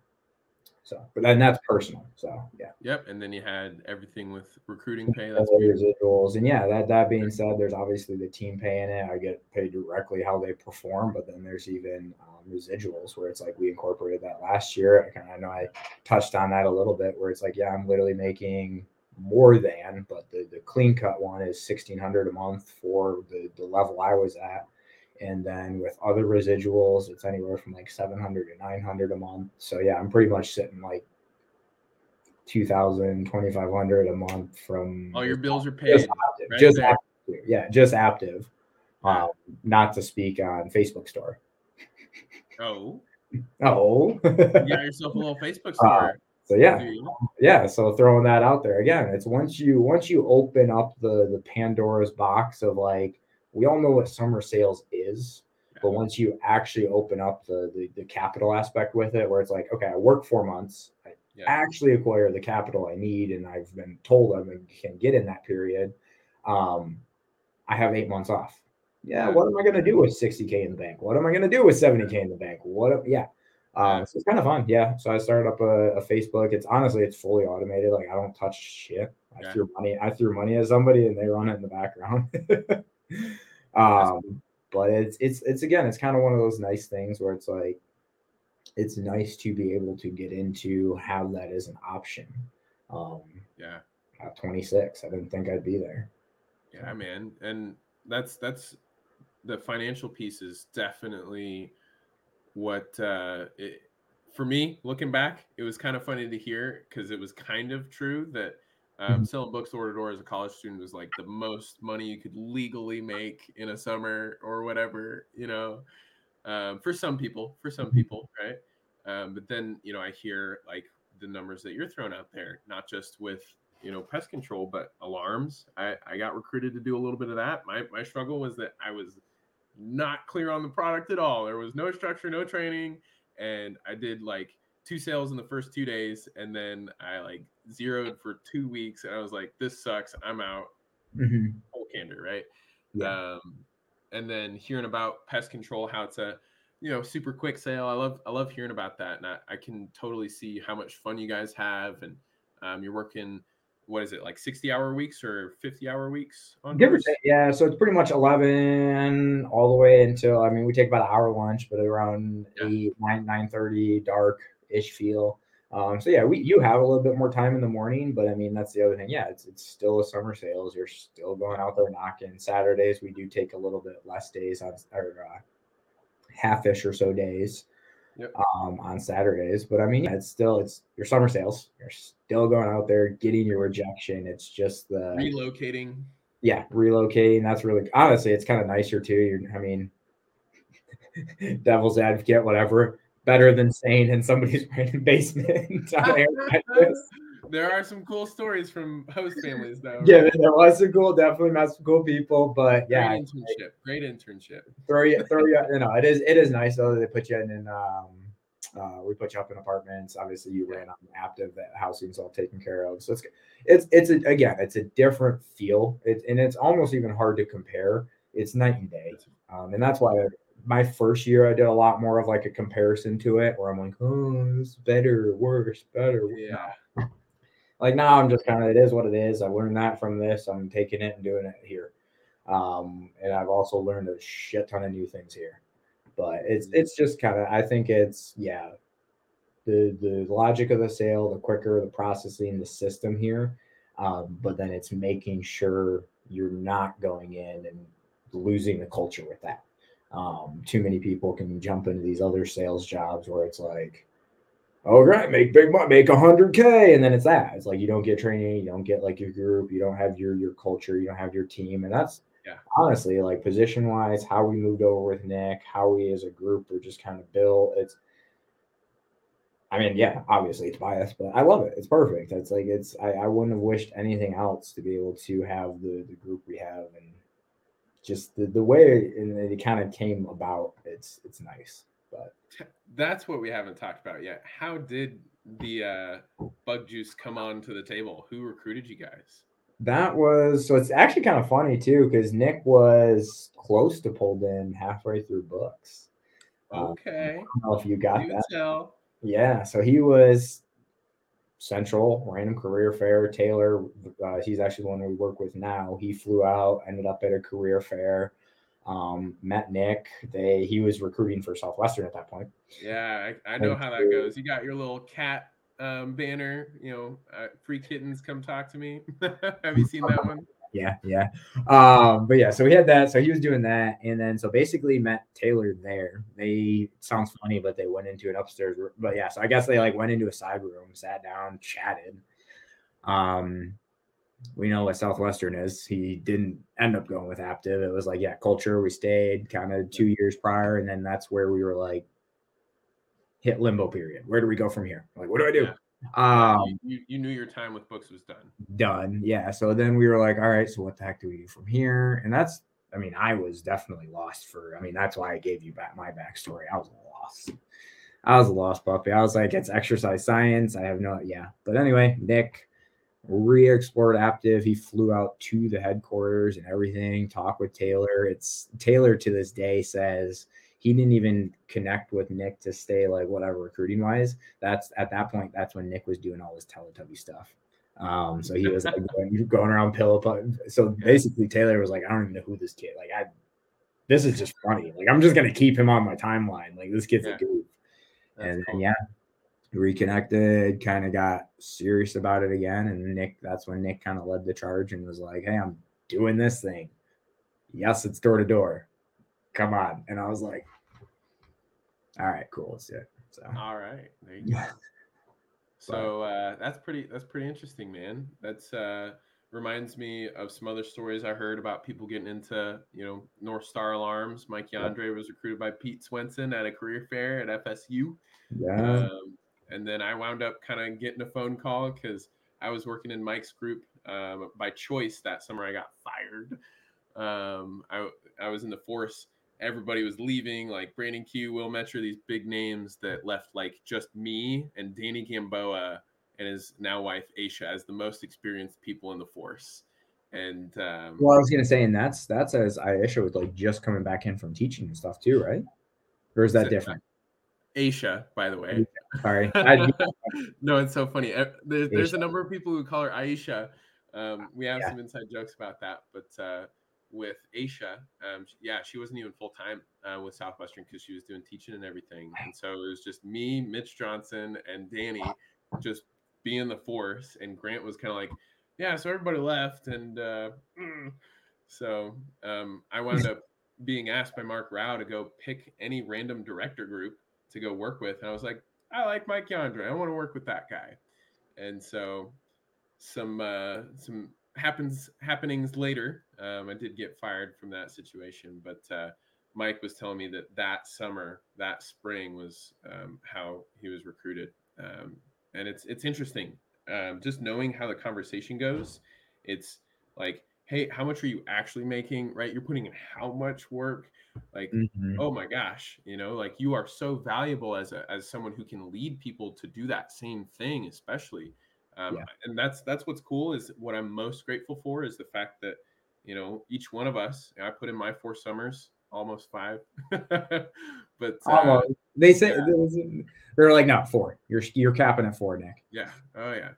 So, but then that's personal. So yeah, Yep. And then you had everything with recruiting pay. that's That's residuals. And yeah, that that being said, there's obviously the team paying it. I get paid directly how they perform, but then there's even um, residuals where it's like we incorporated that last year. I kind of know I touched on that a little bit, where it's like yeah, I'm literally making more than, but the the clean cut one is sixteen hundred a month for the the level I was at. And then with other residuals, it's anywhere from like 700 to 900 a month. So yeah, I'm pretty much sitting like 2000, 2500 a month from All your bills are just paid. Aptive, right just. Yeah, just Aptive. Um, not to speak on Facebook store. Oh, *laughs* Oh, you got yourself a little Facebook *laughs* store. So yeah, yeah. So throwing that out there again, it's once you once you open up the the Pandora's box of like we all know what summer sales is, but once you actually open up the, the the capital aspect with it, where it's like, okay, I work four months, I Yeah. actually acquire the capital I need, and I've been told I can get in that period. Um, I have eight months off. Yeah, what am I going to do with 60k in the bank? What am I going to do with 70k in the bank? What? Yeah, um, so it's kind of fun. Yeah, so I started up a, a Facebook. It's honestly it's fully automated. Like I don't touch shit. I Yeah. threw money. I threw money at somebody, and they run it in the background. *laughs* um, but it's it's it's again, it's kind of one of those nice things where it's like it's nice to be able to get into have that as an option. Um, Yeah. at 26, I didn't think I'd be there. Yeah, man. And that's that's the financial piece is definitely what uh it, for me looking back, it was kind of funny to hear because it was kind of true that um, Mhm. selling books door to door as a college student was like the most money you could legally make in a summer or whatever, you know, um, for some people, for some Mhm. people, right? Um, but then, you know, I hear like the numbers that you're throwing out there, not just with you know pest control, but alarms. I, I got recruited to do a little bit of that. My my struggle was that I was not clear on the product at all. There was no structure, no training, and I did like two sales in the first two days, and then I like zeroed for two weeks, and I was like, "This sucks. I'm out." Full candor, right? Yeah. Um, and then hearing about pest control, how it's a you know super quick sale. I love I love hearing about that, and I, I can totally see how much fun you guys have, and um, you're working. What is it like 60 hour weeks or 50 hour weeks on Give or take, yeah. So it's pretty much 11 all the way until, I mean, we take about an hour lunch, but around Yeah. 8, 9, 9 dark ish feel. Um, so yeah, we you have a little bit more time in the morning, but I mean that's the other thing. Yeah, it's it's still a summer sales. You're still going out there knocking. Saturdays we do take a little bit less days on or uh, half-ish or so days Yep. um, on Saturdays. But I mean, yeah, it's still it's your summer sales. You're still going out there getting your rejection. It's just the Relocating. yeah, relocating. That's really honestly, it's kind of nicer too. You're, I mean, *laughs* devil's advocate, whatever. Better than staying in somebody's *laughs* basement. *laughs* on air like this. there are some cool stories from host families though. yeah, right? there was some cool, definitely met some cool people, but yeah, Great internship. Great internship. throw you, throw you. You know, it is, it is nice though. They put you in, in um, uh, we put you up in apartments. Obviously, you ran on Aptive. That housing's all taken care of, so it's, it's, it's a, again, it's a different feel. It's and it's almost even hard to compare. It's night and day. Um, and that's why my first year I did a lot more of like a comparison to it where I'm like, oh, is better, worse, better. Yeah. Like now I'm just kind of it is what it is. I learned that from this. I'm taking it and doing it here. Um, and I've also learned a shit ton of new things here. But it's it's just kind of I think it's yeah. The the logic of the sale, the quicker the processing, the system here. Um, but then it's making sure you're not going in and losing the culture with that. Um, too many people can jump into these other sales jobs where it's like, oh great, make big money, make a hundred K, and then it's that. It's like you don't get training, you don't get like your group, you don't have your your culture, you don't have your team. And that's Yeah. honestly like position wise, how we moved over with Nick, how we as a group are just kind of built. It's I mean, yeah, obviously it's biased, but I love it. It's perfect. It's like it's I, I wouldn't have wished anything else to be able to have the the group we have and just the, the way it, it kind of came about. It's it's nice. But that's what we haven't talked about yet. How did the uh, bug juice come on to the table? Who recruited you guys? That was so it's actually kind of funny too because Nick was close to pulled in halfway through books. Okay. Um, I don't know if you got You that. tell. Yeah, so he was Central Random Career Fair. Taylor, uh, he's actually the one we work with now. He flew out, ended up at a career fair. Um, met Nick. They he was recruiting for Southwestern at that point. Yeah, I, I know Thank how that goes. You got your little cat um, banner, you know, uh, free kittens come talk to me. *laughs* Have you seen that one? *laughs* Yeah, yeah. Um, but yeah, so we had that. So he was doing that, and then so basically met Taylor there. They sounds funny, but they went into an upstairs room. But yeah, so I guess they like went into a side room, sat down, chatted. Um, we know what Southwestern is. He didn't end up going with Aptive. It was like, yeah, culture. We stayed kind of two years prior, and then that's where we were like, hit limbo period. Where do we go from here? Like, what do I do? Yeah. Um, you, you, you knew your time with books was done. done. Yeah. So then we were like, all right, so what the heck do we do from here? And that's, I mean, I was definitely lost for, I mean, that's why I gave you back my backstory. I was lost. I was a lost puppy. I was like, it's exercise science. I have no, yeah. But anyway, Nick re explored Aptive. He flew out to the headquarters and everything, talk with Taylor. It's Taylor to this day says he didn't even connect with Nick to stay like whatever recruiting wise. That's at that point, that's when Nick was doing all his Teletubby stuff. Um, so he was like going, *laughs* going around pillow. So basically, Taylor was like, I don't even know who this kid. Like, I, this is just funny. Like, I'm just gonna keep him on my timeline. Like, this kid's Yeah. a goof. And cool. then, yeah, reconnected. Kind of got serious about it again. And Nick, that's when Nick kind of led the charge and was like, Hey, I'm doing this thing. Yes, it's door to door. Come on. And I was like, All right, cool. Let's do it. So All right, there you go. *laughs* So uh, that's pretty. That's pretty interesting, man. That's uh, reminds me of some other stories I heard about people getting into, you know, North Star Alarms. Mike. Yandre was recruited by Pete Swenson at a career fair at FSU. yeah. Um, and then I wound up kind of getting a phone call because I was working in Mike's group um, by choice that summer. I got fired. Um, I I was in the force. Everybody was leaving, like Brandon Q, Will Metcher, these big names that left like just me and Danny Gamboa and his now wife Aisha as the most experienced people in the force. And um, Well, I was gonna say, and that's that's as Aisha was like just coming back in from teaching and stuff too, right? Or is that different? Aisha, by the way. Sorry, *laughs* I, no, it's so funny. There, there's a number of people who call her Aisha. Um, we have Yeah. some inside jokes about that, but uh, with Aisha, um, yeah, she wasn't even full time uh, with Southwestern because she was doing teaching and everything, and so it was just me, Mitch Johnson, and Danny, just being the force. And Grant was kind of like, yeah, so everybody left, and uh, mm. so um, I wound up being asked by Mark Rao to go pick any random director group to go work with. And I was like, I like Mike Yandre. I want to work with that guy. And so some uh, some happens happenings later. Um, I did get fired from that situation, but uh, Mike was telling me that that summer, that spring was um, how he was recruited. Um, and it's it's interesting, um, just knowing how the conversation goes. It's like, hey, how much are you actually making? Right? You're putting in how much work? Like, Mhm. oh my gosh you know like you are so valuable as a, as someone who can lead people to do that same thing especially um, Yeah. and that's that's what's cool is what i'm most grateful for is the fact that you know each one of us i put in my four summers almost five *laughs* but uh, Almost. they say yeah. they're like, not four. You're you're capping at four, Nick. yeah oh yeah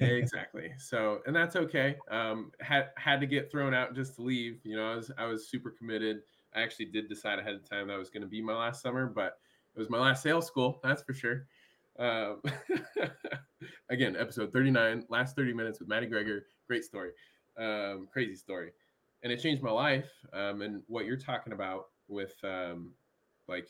exactly. So and that's okay um had had to get thrown out just to leave you know i was i was super committed. I actually did decide ahead of time that was going to be my last summer but it was my last sales school that's for sure. Um *laughs* again episode 39 last 30 minutes with maddie Greger. great story um crazy story. And it changed my life um and what you're talking about with um like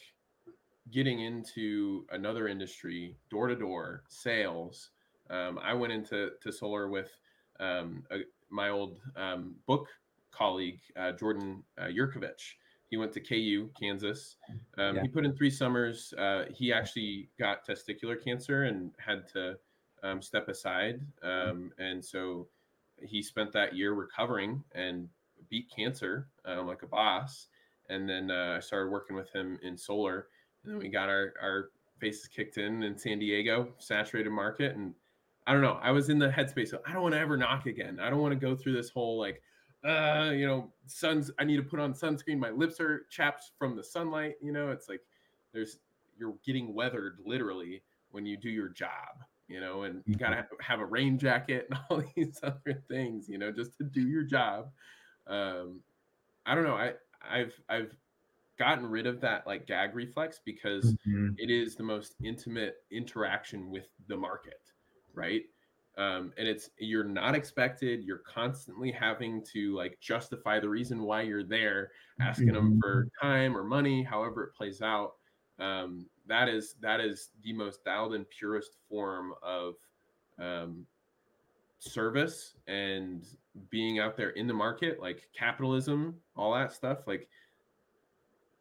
getting into another industry door to door sales um, I went into to solar with um, a, my old um, book colleague uh, Jordan uh, Yurkovich. He went to KU, Kansas. Um, Yeah. He put in three summers. Uh, he actually got testicular cancer and had to um, step aside, um, and so he spent that year recovering and beat cancer um, like a boss. And then uh, I started working with him in solar, and then we got our our faces kicked in in San Diego, saturated market, and I don't know. I was in the headspace. Of, I don't want to ever knock again. I don't want to go through this whole like, uh, you know, suns. I need to put on sunscreen. My lips are chapped from the sunlight. You know, it's like there's you're getting weathered literally when you do your job. You know, and you gotta mm-hmm. have a rain jacket and *laughs* all these other things. You know, just to do your job. Um, I don't know. I I've I've gotten rid of that like gag reflex because mm-hmm. it is the most intimate interaction with the market right um, and it's you're not expected you're constantly having to like justify the reason why you're there asking mm-hmm. them for time or money however it plays out um, that is that is the most dialed in purest form of um, service and being out there in the market like capitalism all that stuff like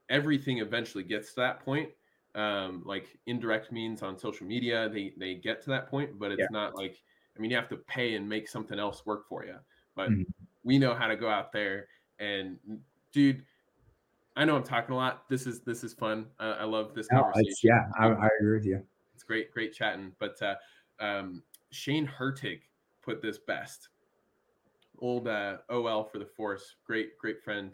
everything eventually gets to that point um, like indirect means on social media they they get to that point but it's yeah. not like i mean you have to pay and make something else work for you but mm-hmm. we know how to go out there and dude i know i'm talking a lot this is this is fun uh, i love this no, conversation yeah I, I, agree with you it's great great chatting but uh, um, shane hertig put this best old uh, ol for the force great great friend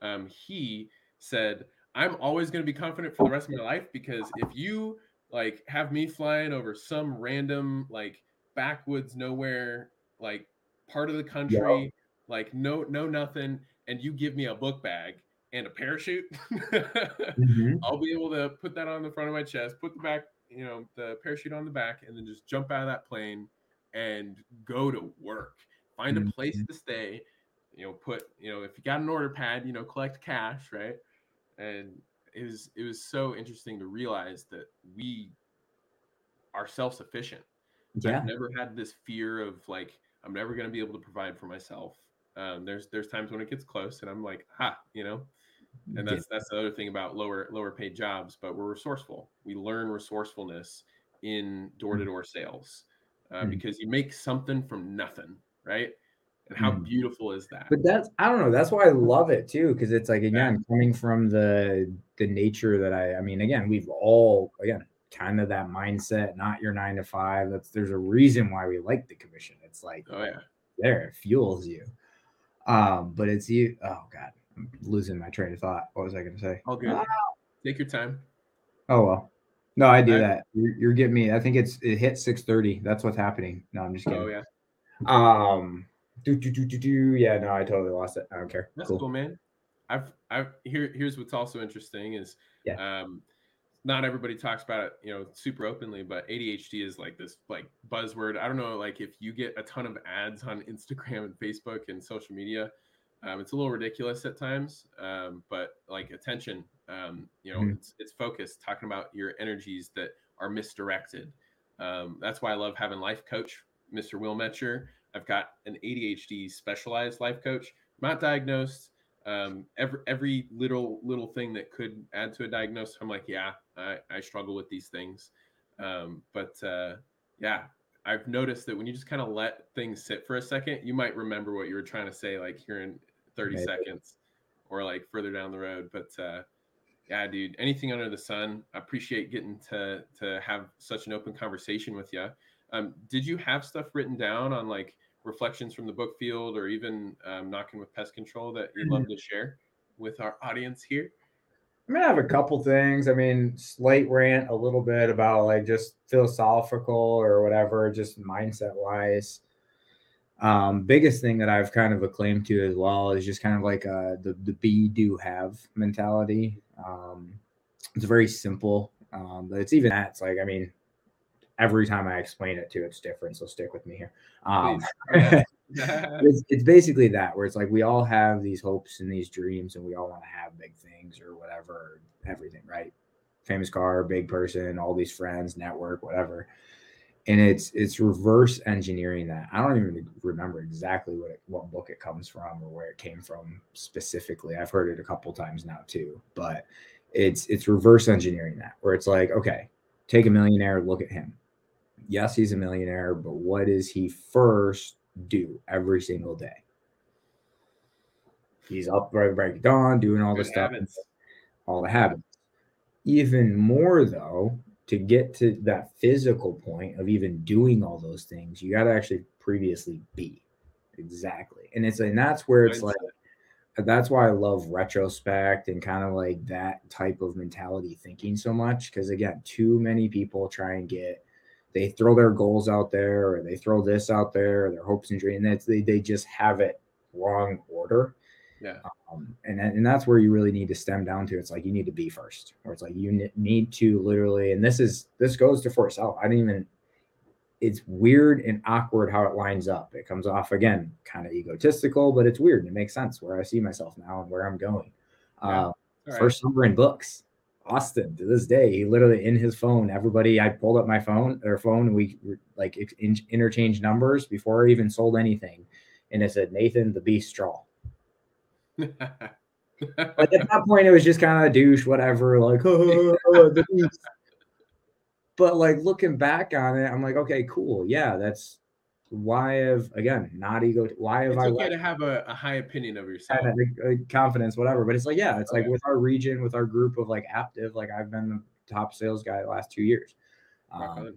um, he said I'm always going to be confident for the rest of my life because if you like have me flying over some random like backwoods nowhere like part of the country yeah. like no no nothing and you give me a book bag and a parachute mm-hmm. *laughs* I'll be able to put that on the front of my chest put the back you know the parachute on the back and then just jump out of that plane and go to work find mm-hmm. a place mm-hmm. to stay you know put you know if you got an order pad you know collect cash right and it was it was so interesting to realize that we are self-sufficient. Yeah. i've never had this fear of like i'm never going to be able to provide for myself. Um, there's there's times when it gets close and i'm like ha you know? And that's that's the other thing about lower lower paid jobs but we're resourceful. We learn resourcefulness in door-to-door sales uh, mm-hmm. because you make something from nothing right and how mm. beautiful is that? But that's i don't know that's why i love it too because it's like again yeah. coming from the the nature that i i mean again we've all again kind of that mindset not your nine to five that's there's a reason why we like the commission. It's like oh yeah. there it fuels you. Um but it's you oh god i'm losing my train of thought. What was i going to say? All good. Ah. take your time. Oh well. No i do I, that. You're, you're, getting me i think it's it hit 6 30 that's what's happening. No i'm just kidding. oh yeah. Um do, do, do, do, do. Yeah, no, I totally lost it. I don't care. That's cool, cool man. I've, I've here. Here's what's also interesting is, yeah. um, not everybody talks about it, you know, super openly, but ADHD is like this like buzzword. I don't know, like if you get a ton of ads on *laughs* Instagram and Facebook and social media, um, it's a little ridiculous at times. Um, but like attention, um, you know, mm-hmm. it's it's focused, talking about your energies that are misdirected. Um, that's why I love having life coach, Mr. Will Metcher. I've got an ADHD specialized life coach, not diagnosed. Um, every every little little thing that could add to a diagnosis, I'm like, yeah, I, I struggle with these things. Um, but uh, yeah, I've noticed that when you just kind of let things sit for a second, you might remember what you were trying to say, like here in 30 Maybe. seconds, or like further down the road. But uh, yeah, dude, anything under the sun. I appreciate getting to to have such an open conversation with you. Um, did you have stuff written down on like reflections from the book field or even um, knocking with pest control that you'd love mm-hmm. to share with our audience here? I mean, I have a couple things. I mean, slight rant a little bit about like just philosophical or whatever, just mindset wise. Um, biggest thing that I've kind of acclaimed to as well is just kind of like uh, the the be do have mentality. Um, it's very simple, um, but it's even that. It's like I mean, every time I explain it to, it's different. So stick with me here. Um, *laughs* it's, *laughs* it's, basically that where it's like we all have these hopes and these dreams, and we all want to have big things or whatever, everything, right? Famous car, big person, all these friends, network, whatever. And it's it's reverse engineering that. I don't even remember exactly what it, what book it comes from or where it came from specifically. I've heard it a couple times now too, but it's it's reverse engineering that where it's like okay take a millionaire look at him yes, he's a millionaire, but what does he first do every single day? He's up right break dawn, doing all the stuff, habits. all the habits. even more though, to get to that physical point of even doing all those things, you got to actually previously be exactly. And it's and that's where it's like that's why I love retrospect and kind of like that type of mentality thinking so much. Cause again, too many people try and get they throw their goals out there or they throw this out there or their hopes and dreams. That's they, they just have it wrong order. Yeah. Um, and, and that's where you really need to stem down to. It's like you need to be first, or it's like you need to literally, and this is this goes to for itself. I didn't even it's weird and awkward how it lines up. It comes off again kind of egotistical, but it's weird and it makes sense where I see myself now and where I'm going. Yeah. Uh, right. First number in books, Austin to this day, he literally in his phone. Everybody, I pulled up my phone or phone, and we like in, interchanged numbers before I even sold anything, and it said Nathan the Beast Strahl. *laughs* but at that point, it was just kind of a douche, whatever, like *laughs* oh, oh, oh, oh, the beast but like looking back on it, I'm like, okay, cool. Yeah, that's why have again not ego why have it's i okay to have a, a, high opinion of yourself a, a confidence whatever but it's like yeah it's okay. like with our region with our group of like Aptive like i've been the top sales guy the last two years um,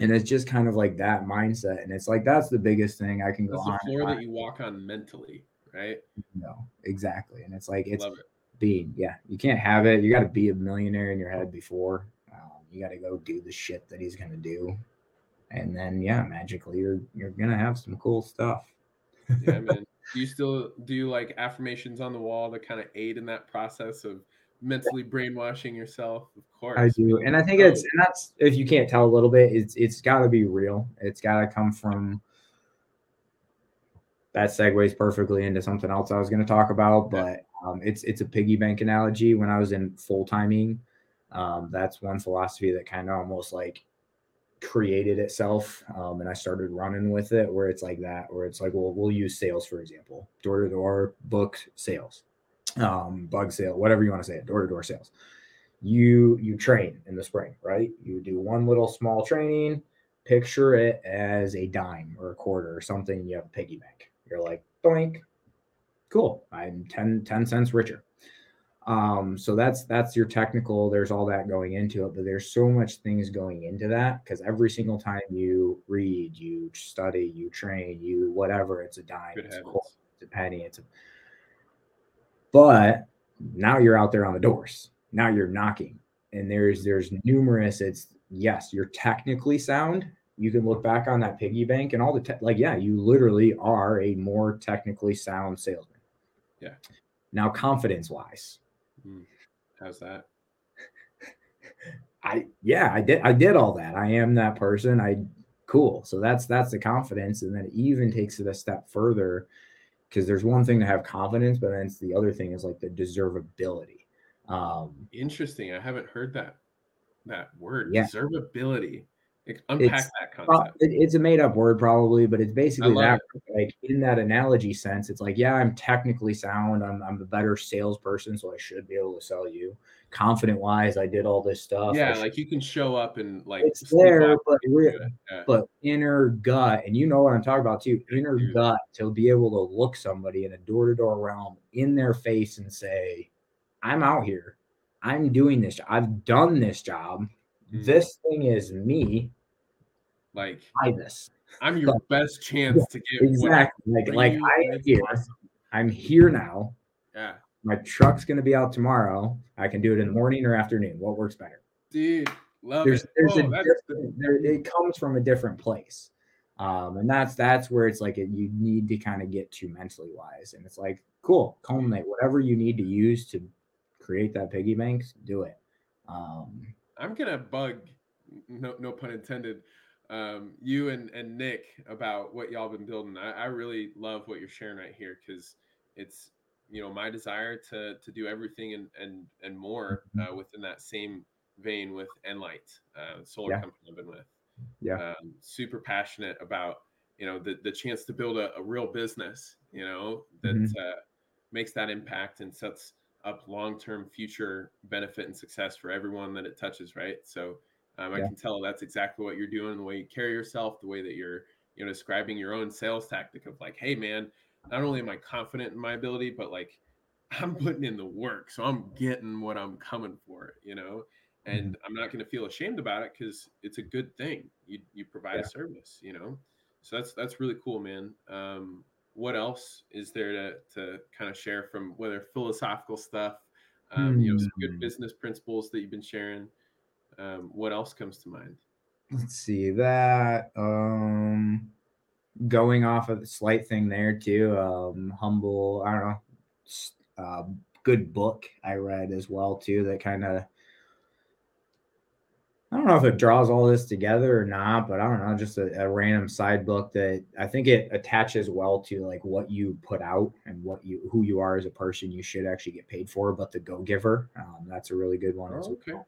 and it's just kind of like that mindset and it's like that's the biggest thing i can that's go the floor that you walk on mentally right no exactly and it's like it's it. being yeah you can't have it you got to be a millionaire in your head before you got to go do the shit that he's going to do. And then, yeah, magically you're, you're to have some cool stuff. yeah, *laughs* man. Do you still do like affirmations on the wall to kind of aid in that process of mentally brainwashing yourself? Of course. I do. And I think it's, and that's, if you can't tell a little bit, it's, it's got to be real. It's got to come from, that segues perfectly into something else I was going to talk about, but um, it's it's a piggy bank analogy. When I was in full timing, um, that's one philosophy that kind of almost like created itself um, and i started running with it where it's like that where it's like well we'll use sales for example door to door book sales um, bug sale whatever you want to say it door to door sales. You you train in the spring right? You do one little small training picture it as a dime or a quarter or something you have a piggy bank. You're like doink cool. I'm 10 10 cents richer um, so that's that's your technical. There's all that going into it, but there's so much things going into that because every single time you read, you study, you train, you whatever, it's a dime, it's a, quarter, it's a penny, it's a. But now you're out there on the doors. Now you're knocking, and there's there's numerous. It's yes, you're technically sound. You can look back on that piggy bank and all the te- like. Yeah, you literally are a more technically sound salesman. Yeah. Now, confidence wise, Hmm. How's that? I yeah, I did I did all that. I am that person. I cool. So that's that's the confidence. And then it even takes it a step further because there's one thing to have confidence, but then the other thing is like the deservability. Um interesting. I haven't heard that that word. Yeah. Deservability. Unpack it's, that concept. it's a made up word, probably, but it's basically that. It. Like in that analogy sense, it's like, yeah, I'm technically sound. I'm, I'm a better salesperson, so I should be able to sell you. Confident wise, I did all this stuff. Yeah, like you can show up and like it's there, but yeah. but inner gut, and you know what I'm talking about too. Inner Dude. gut to be able to look somebody in a door to door realm in their face and say, "I'm out here. I'm doing this. I've done this job. Mm-hmm. This thing is me like buy this. I'm your but, best chance yeah, to get exactly like like I am here. Awesome. I'm here now. Yeah. My truck's gonna be out tomorrow. I can do it in the morning or afternoon. What works better? Dude, love there's, it. There's oh, a there, it comes from a different place. Um, and that's that's where it's like a, you need to kind of get to mentally wise. And it's like, cool, culminate whatever you need to use to create that piggy bank, do it. Um, I'm gonna bug, no no pun intended um, you and, and Nick about what y'all been building. I, I really love what you're sharing right here because it's you know my desire to to do everything and and and more mm-hmm. uh, within that same vein with Enlight, uh, solar yeah. company I've been with. Yeah, um, super passionate about you know the the chance to build a, a real business. You know that mm-hmm. uh, makes that impact and sets up long term future benefit and success for everyone that it touches. Right, so um, I can tell that's exactly what you're doing, the way you carry yourself, the way that you're, you know, describing your own sales tactic of like, hey man, not only am I confident in my ability, but like *laughs* I'm putting in the work, so I'm getting what I'm coming for, you know, and Mhm. I'm not going to feel ashamed about it because it's a good thing. You you provide Yeah. a service, you know, so that's that's really cool, man. Um, what else is there to to kind of share from whether philosophical stuff, um, you know, some good Hmm. business principles that you've been sharing? Um, what else comes to mind? Let's see that. Um, going off of the slight thing there too. Um, humble. I don't know. Uh, good book I read as well too. That kind of. I don't know if it draws all this together or not, but I don't know. Just a, a random side book that I think it attaches well to like what you put out and what you who you are as a person. You should actually get paid for. But the Go Giver, um, that's a really good one. as Oh, okay.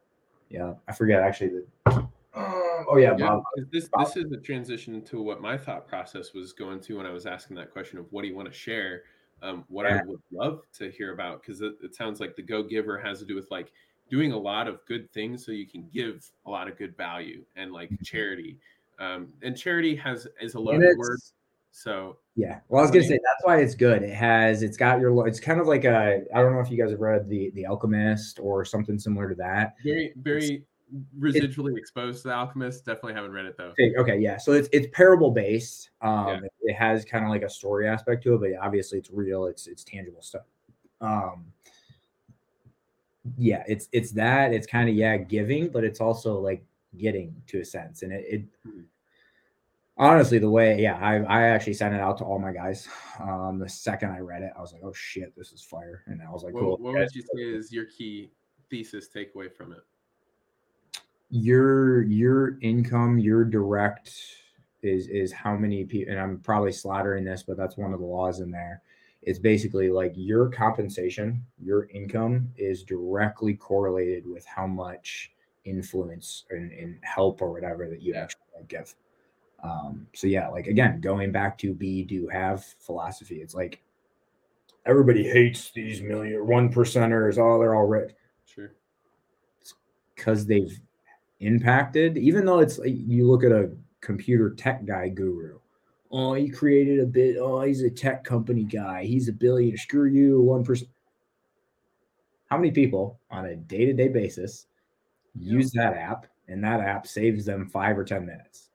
Well. Yeah, I forget actually the. Um, oh yeah, Yeah, Bob. 'cause this Bob- this is a transition to what my thought process was going to when I was asking that question of what do you want to share. Um, what I would love to hear about because it, it sounds like the Go Giver has to do with like doing a lot of good things so you can give a lot of good value and like Mhm. charity. Um, and charity has is a And loaded it's- word, so Yeah. Well, I was gonna say that's why it's good. It has it's got your it's kind of like a I don't know if you guys have read the the Alchemist or something similar to that. very very residually exposed to the Alchemist. Definitely haven't read it though. Okay, yeah. So it's it's parable based. Um Yeah. it, it has kind of like a story aspect to it, but obviously it's real, it's it's tangible stuff. Um yeah, it's it's that, it's kind of yeah, giving, but it's also like getting to a sense. And it, it Mhm. Honestly the way yeah I, I actually sent it out to all my guys um the second i read it i was like oh shit this is fire and i was like What, cool what would you say is your key thesis takeaway from it? your your income your direct is is how many people and i'm probably slaughtering this but that's one of the laws in there it's basically like your compensation your income is directly correlated with how much influence and, and help or whatever that you Yeah. actually give um so yeah like again going back to be do have philosophy it's like everybody hates these million one percenters oh they're all rich Sure. because they've impacted even though it's like you look at a computer tech guy guru oh he created a bit oh he's a tech company guy he's a billion screw you one percent how many people on a day-to-day basis Yeah. use that app and that app saves them five or ten minutes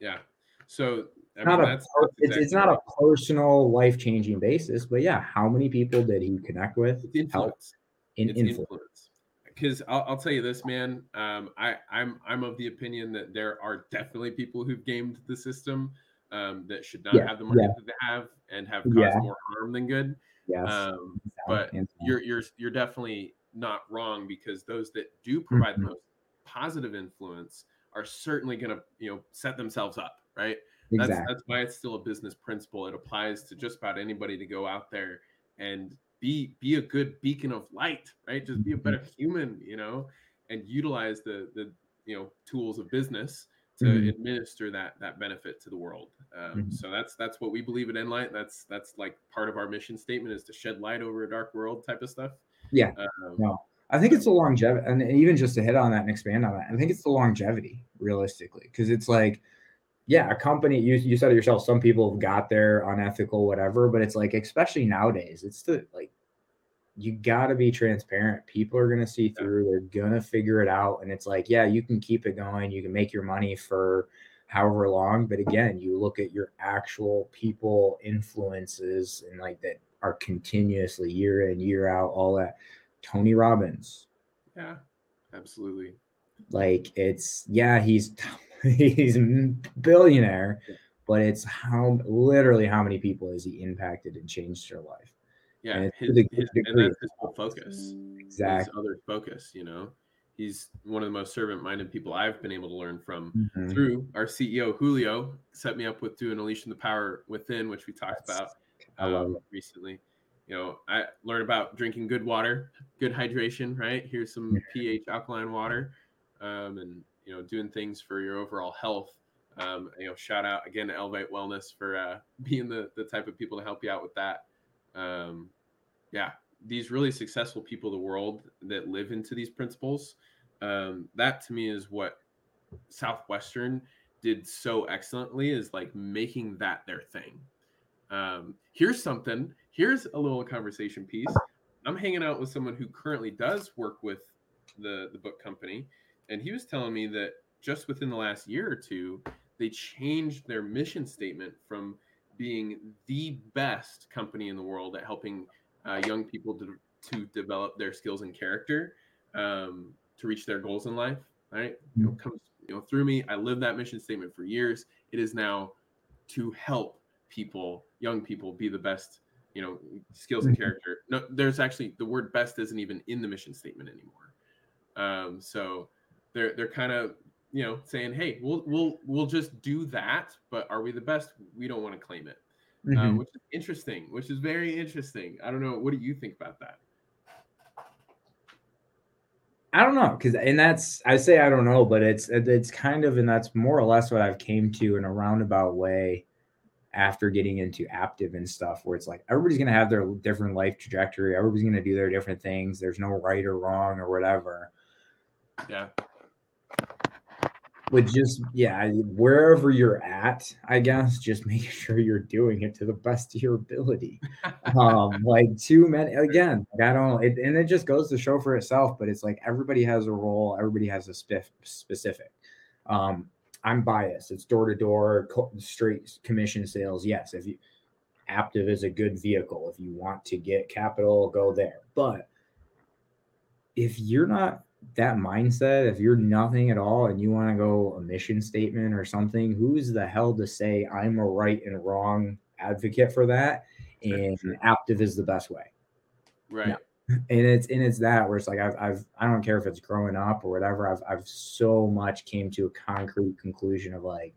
Yeah. So I not mean, a that's, that's it's, it's exactly not a personal life-changing basis but yeah how many people did he connect with It's influence. in it's influence. Because I'll, I'll tell you this, man. Um, I, I'm I'm of the opinion that there are definitely people who've gamed the system um, that should not Yeah, have the money yeah. that they have and have caused Yeah. more harm than good. yes Um, but you're you're you're definitely not wrong because those that do provide Mhm. the most positive influence are certainly going to you know set themselves up right? That's exactly that's why it's still a business principle. It applies to just about anybody to go out there and be be a good beacon of light right? Just be a better human you know and utilize the the you know tools of business to Mhm. administer that that benefit to the world. Um, Mhm. so that's that's what we believe at enlight. That's that's like part of our mission statement is to shed light over a dark world type of stuff. Yeah. um, No, I think it's the longevity, and even just to hit on that and expand on that, I think it's the longevity, realistically, because it's like, yeah, a company. You you said it yourself. Some people have got there unethical, whatever, but it's like, especially nowadays, it's the like, you got to be transparent. People are gonna see through. They're gonna figure it out, and it's like, yeah, you can keep it going. You can make your money for however long, but again, you look at your actual people influences and like that are continuously year in year out all that Tony Robbins. yeah absolutely Like it's yeah, he's *laughs* he's a billionaire, but it's how literally how many people has he impacted and changed their life. yeah And his, the his, and that's his whole focus Exactly. his other focus you know he's one of the most servant minded people i've been able to learn from Mhm. through our ceo julio set me up with doing unleashing the power within which we talked That's- about um, recently you know i learned about drinking good water good hydration right? Here's some ph alkaline water um, and you know doing things for your overall health. Um, you know shout out again to elevate wellness for uh, *laughs* being the, the type of people to help you out with that. Um, yeah these really successful people of the world that live into these principles um, that to me is what southwestern did so excellently is like making that their thing. Um, here's something here's a little conversation piece I'm hanging out with someone who currently does work with the the book company, and he was telling me that just within the last year or two, they changed their mission statement from being the best company in the world at helping uh, young people to, to develop their skills and character um, to reach their goals in life. Right, you know, comes you know through me. I lived that mission statement for years. It is now to help people, young people, be the best. You know, skills and character. No, there's actually the word best isn't even in the mission statement anymore. Um, so they're they're kind of you know saying, hey, we'll we'll we'll just do that, but are we the best? We don't want to claim it, mm-hmm. um, which is interesting. Which is very interesting. I don't know. What do you think about that? I don't know because and that's I say I don't know, but it's it's kind of and that's more or less what I've came to in a roundabout way after getting into Aptive and stuff where it's like everybody's going to have their different life trajectory. Everybody's going to do their different things. There's no right or wrong or whatever. Yeah. But just yeah wherever you're at i guess just *laughs* make sure you're doing it to the best of your ability. *laughs* Um like too many again i don't it, and it just goes to show for itself but it's like everybody has a role. Everybody has a spiff specific. Um I'm biased. It's door to door, straight commission sales. Yes, if you Aptive is a good vehicle. If you want to get capital, go there. But if you're not that mindset, if you're nothing at all and you want to go a mission statement or something, who's the hell to say I'm a right and wrong advocate for that? And Aptive is the best way. Right. No and it's and it's that where it's like I've, I've I don't care if it's growing up or whatever. I've I've so much came to a concrete conclusion of like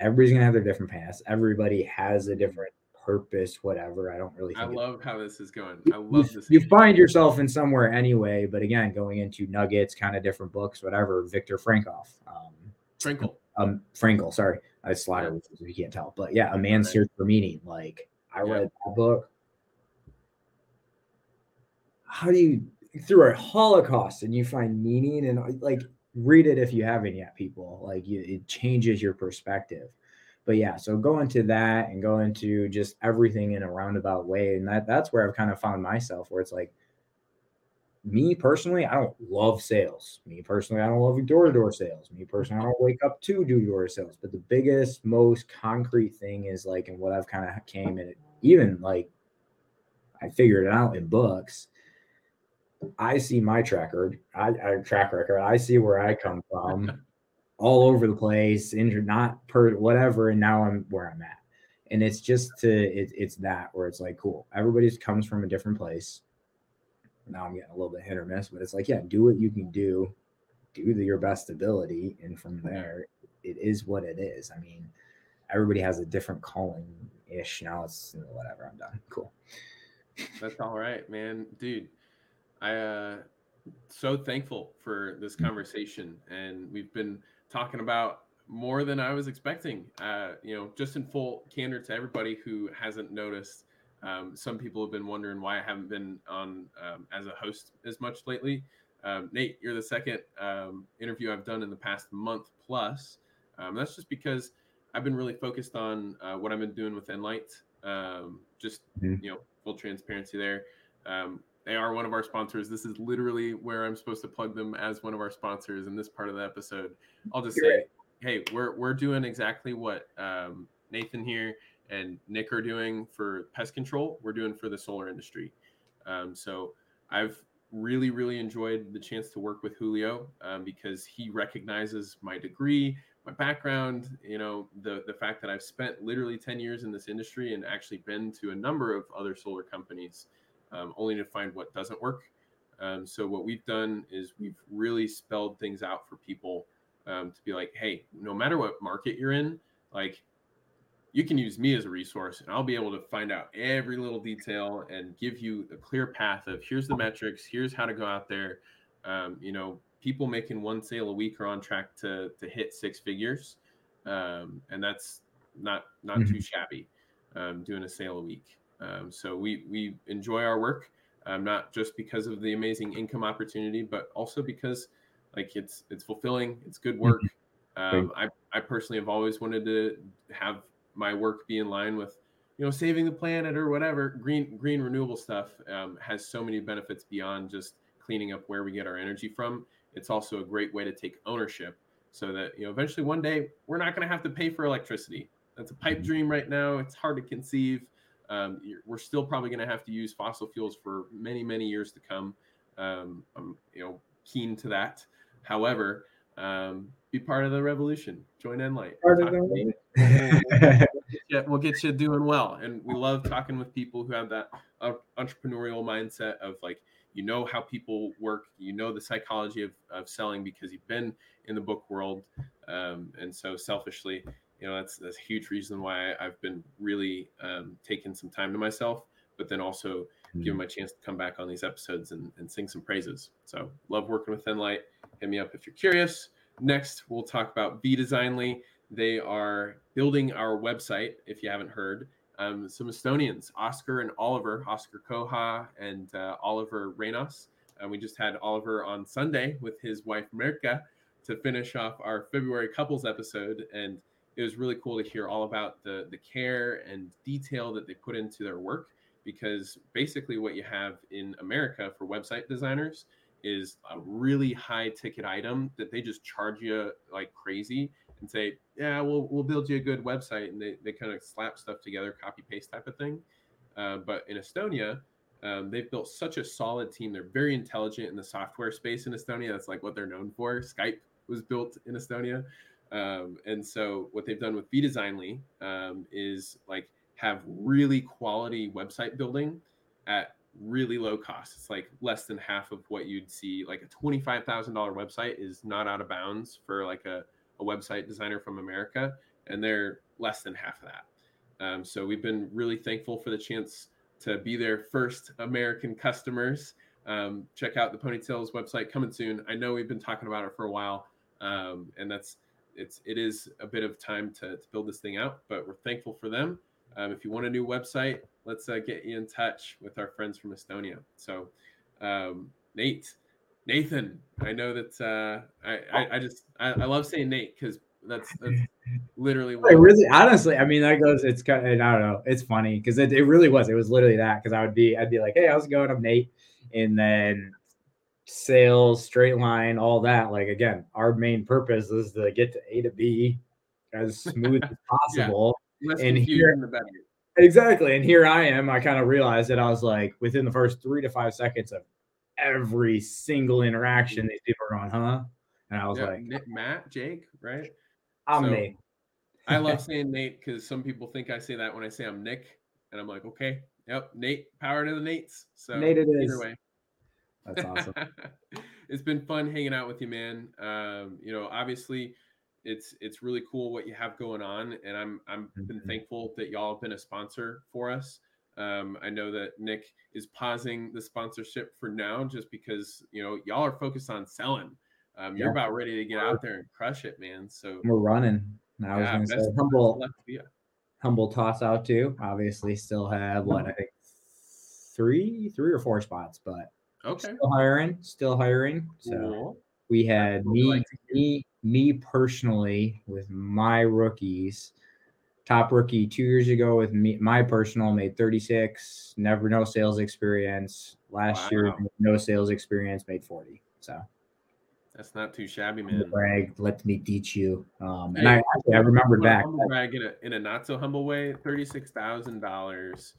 everybody's gonna have their different paths. Everybody has a different purpose whatever. I don't really I love how this is going. I love this you find yourself in somewhere anyway but again going into nuggets kind of different books whatever Viktor Frankl um Frankl um Frankl sorry. I slide yeah. you can't tell but yeah a man's right. search for meaning like I yeah. read that book how do you through a holocaust and you find meaning and like read it if you haven't yet people. Like you, it changes your perspective. But yeah so go into that and go into just everything in a roundabout way and that that's where i've kind of found myself where it's like me personally i don't love sales. Me personally i don't love door-to-door sales. Me personally i don't wake up to do door sales. But the biggest most concrete thing is like and what i've kind of came in even like i figured it out in books I see my track record. I, I track record. I see where I come from, all over the place, injured, not per whatever, and now I'm where I'm at. And it's just to it, it's that where it's like cool. Everybody comes from a different place. Now I'm getting a little bit hit or miss, but it's like yeah, do what you can do, do the, your best ability, and from there, it is what it is. I mean, everybody has a different calling ish. Now it's whatever. I'm done. Cool. That's all right, man, dude I uh so thankful for this mm. conversation and we've been talking about more than I was expecting. Uh, you know, just in full candor to everybody who hasn't noticed, um, some people have been wondering why I haven't been on um, as a host as much lately. Um, Nate, you're the second um, interview I've done in the past month plus. Um, that's just because I've been really focused on uh, what I've been doing with Enlight. Um, just mm-hmm. you know, full transparency there. They are one of our sponsors. This is literally where I'm supposed to plug them as one of our sponsors in this part of the episode. I'll just say, hey, we're we're doing exactly what um, Nathan here and Nick are doing for pest control. We're doing for the solar industry. Um, so I've really really enjoyed the chance to work with Julio um, because he recognizes my degree, my background, you know, the the fact that I've spent literally 10 years in this industry and actually been to a number of other solar companies um, only to find what doesn't work. Um, so what we've done is we've really spelled things out for people um, to be like, hey, no matter what market you're in, like you can use me as a resource, and I'll be able to find out every little detail and give you a clear path of here's the metrics, here's how to go out there. Um, you know, people making one sale a week are on track to to hit six figures, um, and that's not not mm-hmm. too shabby. Um, doing a sale a week. Um, so we we enjoy our work, um, not just because of the amazing income opportunity, but also because like it's it's fulfilling, it's good work. Mm-hmm. Um, I I personally have always wanted to have my work be in line with you know saving the planet or whatever. Green green renewable stuff um, has so many benefits beyond just cleaning up where we get our energy from. It's also a great way to take ownership so that you know eventually one day we're not going to have to pay for electricity. That's a pipe dream right now. It's hard to conceive um, we're still probably going to have to use fossil fuels for many many years to come. Um, i'm you know keen to that. However um, be part of the revolution. Join Nlight yeah, we'll get you doing well. And we love talking with people who have that entrepreneurial mindset of like, you know how people work, you know the psychology of, of selling because you've been in the book world. Um, and so selfishly, you know, that's, that's a huge reason why I've been really um, taking some time to myself, but then also mm-hmm. giving my chance to come back on these episodes and, and sing some praises. So love working with Nlight. Hit me up if you're curious. Next, we'll talk about V Designly. They are building our website, if you haven't heard. Um, some Estonians, Oscar and Oliver, Oscar Koha and uh, Oliver Reynos. And we just had Oliver on Sunday with his wife Merka to finish off our February couples episode. And it was really cool to hear all about the, the care and detail that they put into their work. Because basically, what you have in America for website designers is a really high ticket item that they just charge you like crazy and say, yeah, we'll we'll build you a good website, and they, they kind of slap stuff together, copy paste type of thing. Uh, but in Estonia, um, they've built such a solid team. They're very intelligent in the software space in Estonia. That's like what they're known for. Skype was built in Estonia, um, and so what they've done with V Designly um, is like have really quality website building at really low cost. It's like less than half of what you'd see. Like a twenty-five thousand dollar website is not out of bounds for like a a website designer from America, and they're less than half of that. Um, so we've been really thankful for the chance to be their first American customers. Um, check out the Ponytails website coming soon. I know we've been talking about it for a while, um, and that's it's it is a bit of time to, to build this thing out, but we're thankful for them. Um, if you want a new website, let's uh, get you in touch with our friends from Estonia. So, um, Nate, Nathan, I know that uh, I, I, I just I, I love saying Nate because that's that's *laughs* literally what really honestly i mean that goes it's kind of, i don't know it's funny because it, it really was it was literally that because i would be i'd be like hey how's it going i'm nate and then sales straight line all that like again our main purpose is to get to a to b as *laughs* smooth as possible yeah. and here the better. exactly and here i am i kind of realized that i was like within the first three to five seconds of every single interaction mm-hmm. these people are on, huh? And I was yeah, like, Nick, Matt, Jake, right? I'm so, Nate. I *laughs* love saying Nate because some people think I say that when I say I'm Nick, and I'm like, okay, yep, Nate, power to the Nates. So Nate, it is. either way, that's awesome. *laughs* it's been fun hanging out with you, man. Um, you know, obviously, it's it's really cool what you have going on, and I'm I'm mm-hmm. been thankful that y'all have been a sponsor for us. Um, I know that Nick is pausing the sponsorship for now just because you know y'all are focused on selling. Um, you're about ready to get out there and crush it, man. So we're running. I yeah, was going to say humble, humble toss out too. Obviously, still have what I think three, three or four spots, but okay, still hiring, still hiring. So cool. we had me, like me, me personally with my rookies top rookie two years ago with me. My personal made 36. Never no sales experience. Last wow. year, no sales experience, made 40. So that's not too shabby, man. Brag, let me teach you. Um, and I, I remembered back. Brag in a, in a not so humble way. Thirty-six thousand dollars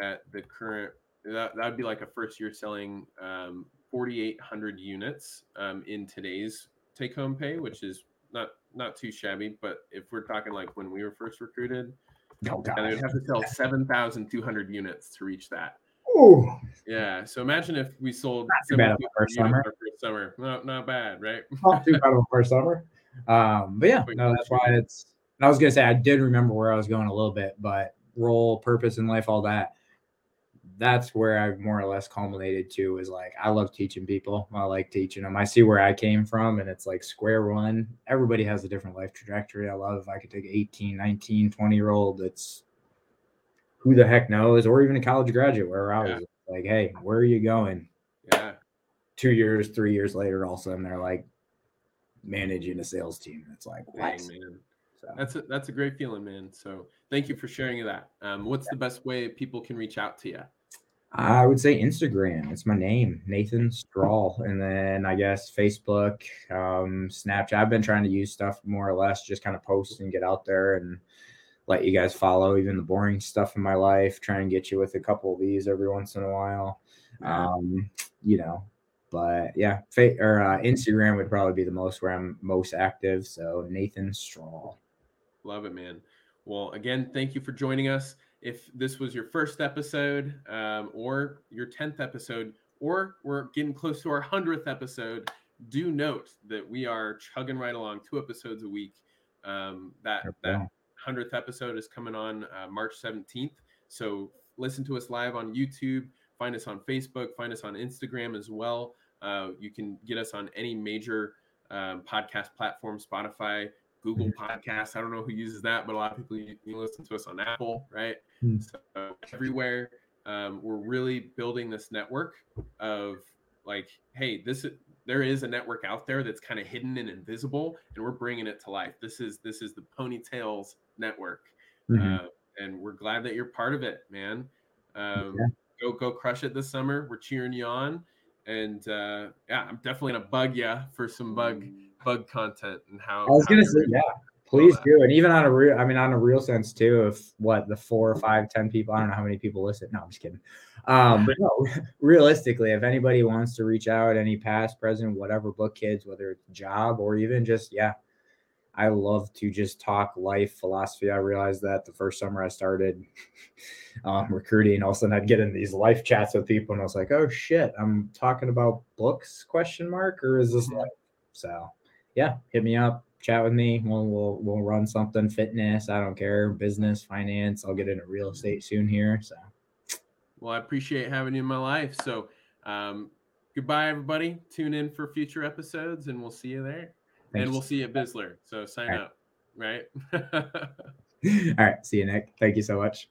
at the current. That that would be like a first year selling um, forty-eight hundred units um, in today's take-home pay, which is not not too shabby. But if we're talking like when we were first recruited, oh, and they would have to sell seven thousand two hundred units to reach that. Ooh. Yeah. So imagine if we sold not bad first summer. First summer. No, not bad, right? not too bad of first summer. Um, but yeah, no, that's why it's. I was gonna say I did remember where I was going a little bit, but role, purpose in life, all that that's where I've more or less culminated to is like I love teaching people. I like teaching them. I see where I came from and it's like square one. Everybody has a different life trajectory. I love if I could take 18, 19, 20 year old that's who the heck knows, or even a college graduate where I was yeah. like, hey, where are you going? Yeah. Two years, three years later, all of a sudden they're like managing a sales team. It's like, what? So that's a, that's a great feeling, man. So thank you for sharing that. Um, what's the best way people can reach out to you? I would say Instagram. It's my name, Nathan Strahl, and then I guess Facebook, um, Snapchat. I've been trying to use stuff more or less, just kind of post and get out there and let you guys follow even the boring stuff in my life. Try and get you with a couple of these every once in a while. Um, you know, but yeah, fa- or uh, Instagram would probably be the most where I'm most active. So Nathan Strahl. Love it, man. Well, again, thank you for joining us. If this was your first episode um, or your 10th episode, or we're getting close to our 100th episode, do note that we are chugging right along two episodes a week. Um, that, that 100th episode is coming on uh, March 17th. So listen to us live on YouTube, find us on Facebook, find us on Instagram as well. Uh, you can get us on any major um, podcast platform, Spotify, Google Podcasts. I don't know who uses that, but a lot of people you, you listen to us on Apple, right? Hmm. So everywhere, um, we're really building this network of like, hey, this is there is a network out there that's kind of hidden and invisible, and we're bringing it to life. This is this is the Ponytails Network, Mhm. uh, and we're glad that you're part of it, man. Um, Yeah. Go go crush it this summer. We're cheering you on, and uh, yeah, I'm definitely gonna bug you for some bug bug content and how. I was how gonna say, yeah, please do. And even on a real, I mean, on a real sense too, if what the four or five, ten people, I don't know how many people listen. No, I'm just kidding. Um, but no, *laughs* realistically, if anybody wants to reach out, any past, present, whatever book kids, whether it's job or even just, yeah, I love to just talk life philosophy. I realized that the first summer I started *laughs* um, recruiting, all of a sudden I'd get in these life chats with people, and I was like, "Oh shit, I'm talking about books?" Question mark, or is this Mhm. life? So, yeah, hit me up, chat with me. We'll we'll we'll run something, fitness. I don't care, business, finance. I'll get into real estate soon here. So, Well, I appreciate having you in my life. So, um, goodbye, everybody. Tune in for future episodes, and we'll see you there. thanks. And we'll see you at Sizzler. So sign right. up, right? *laughs* *laughs* all right, see you, Nick. Thank you so much.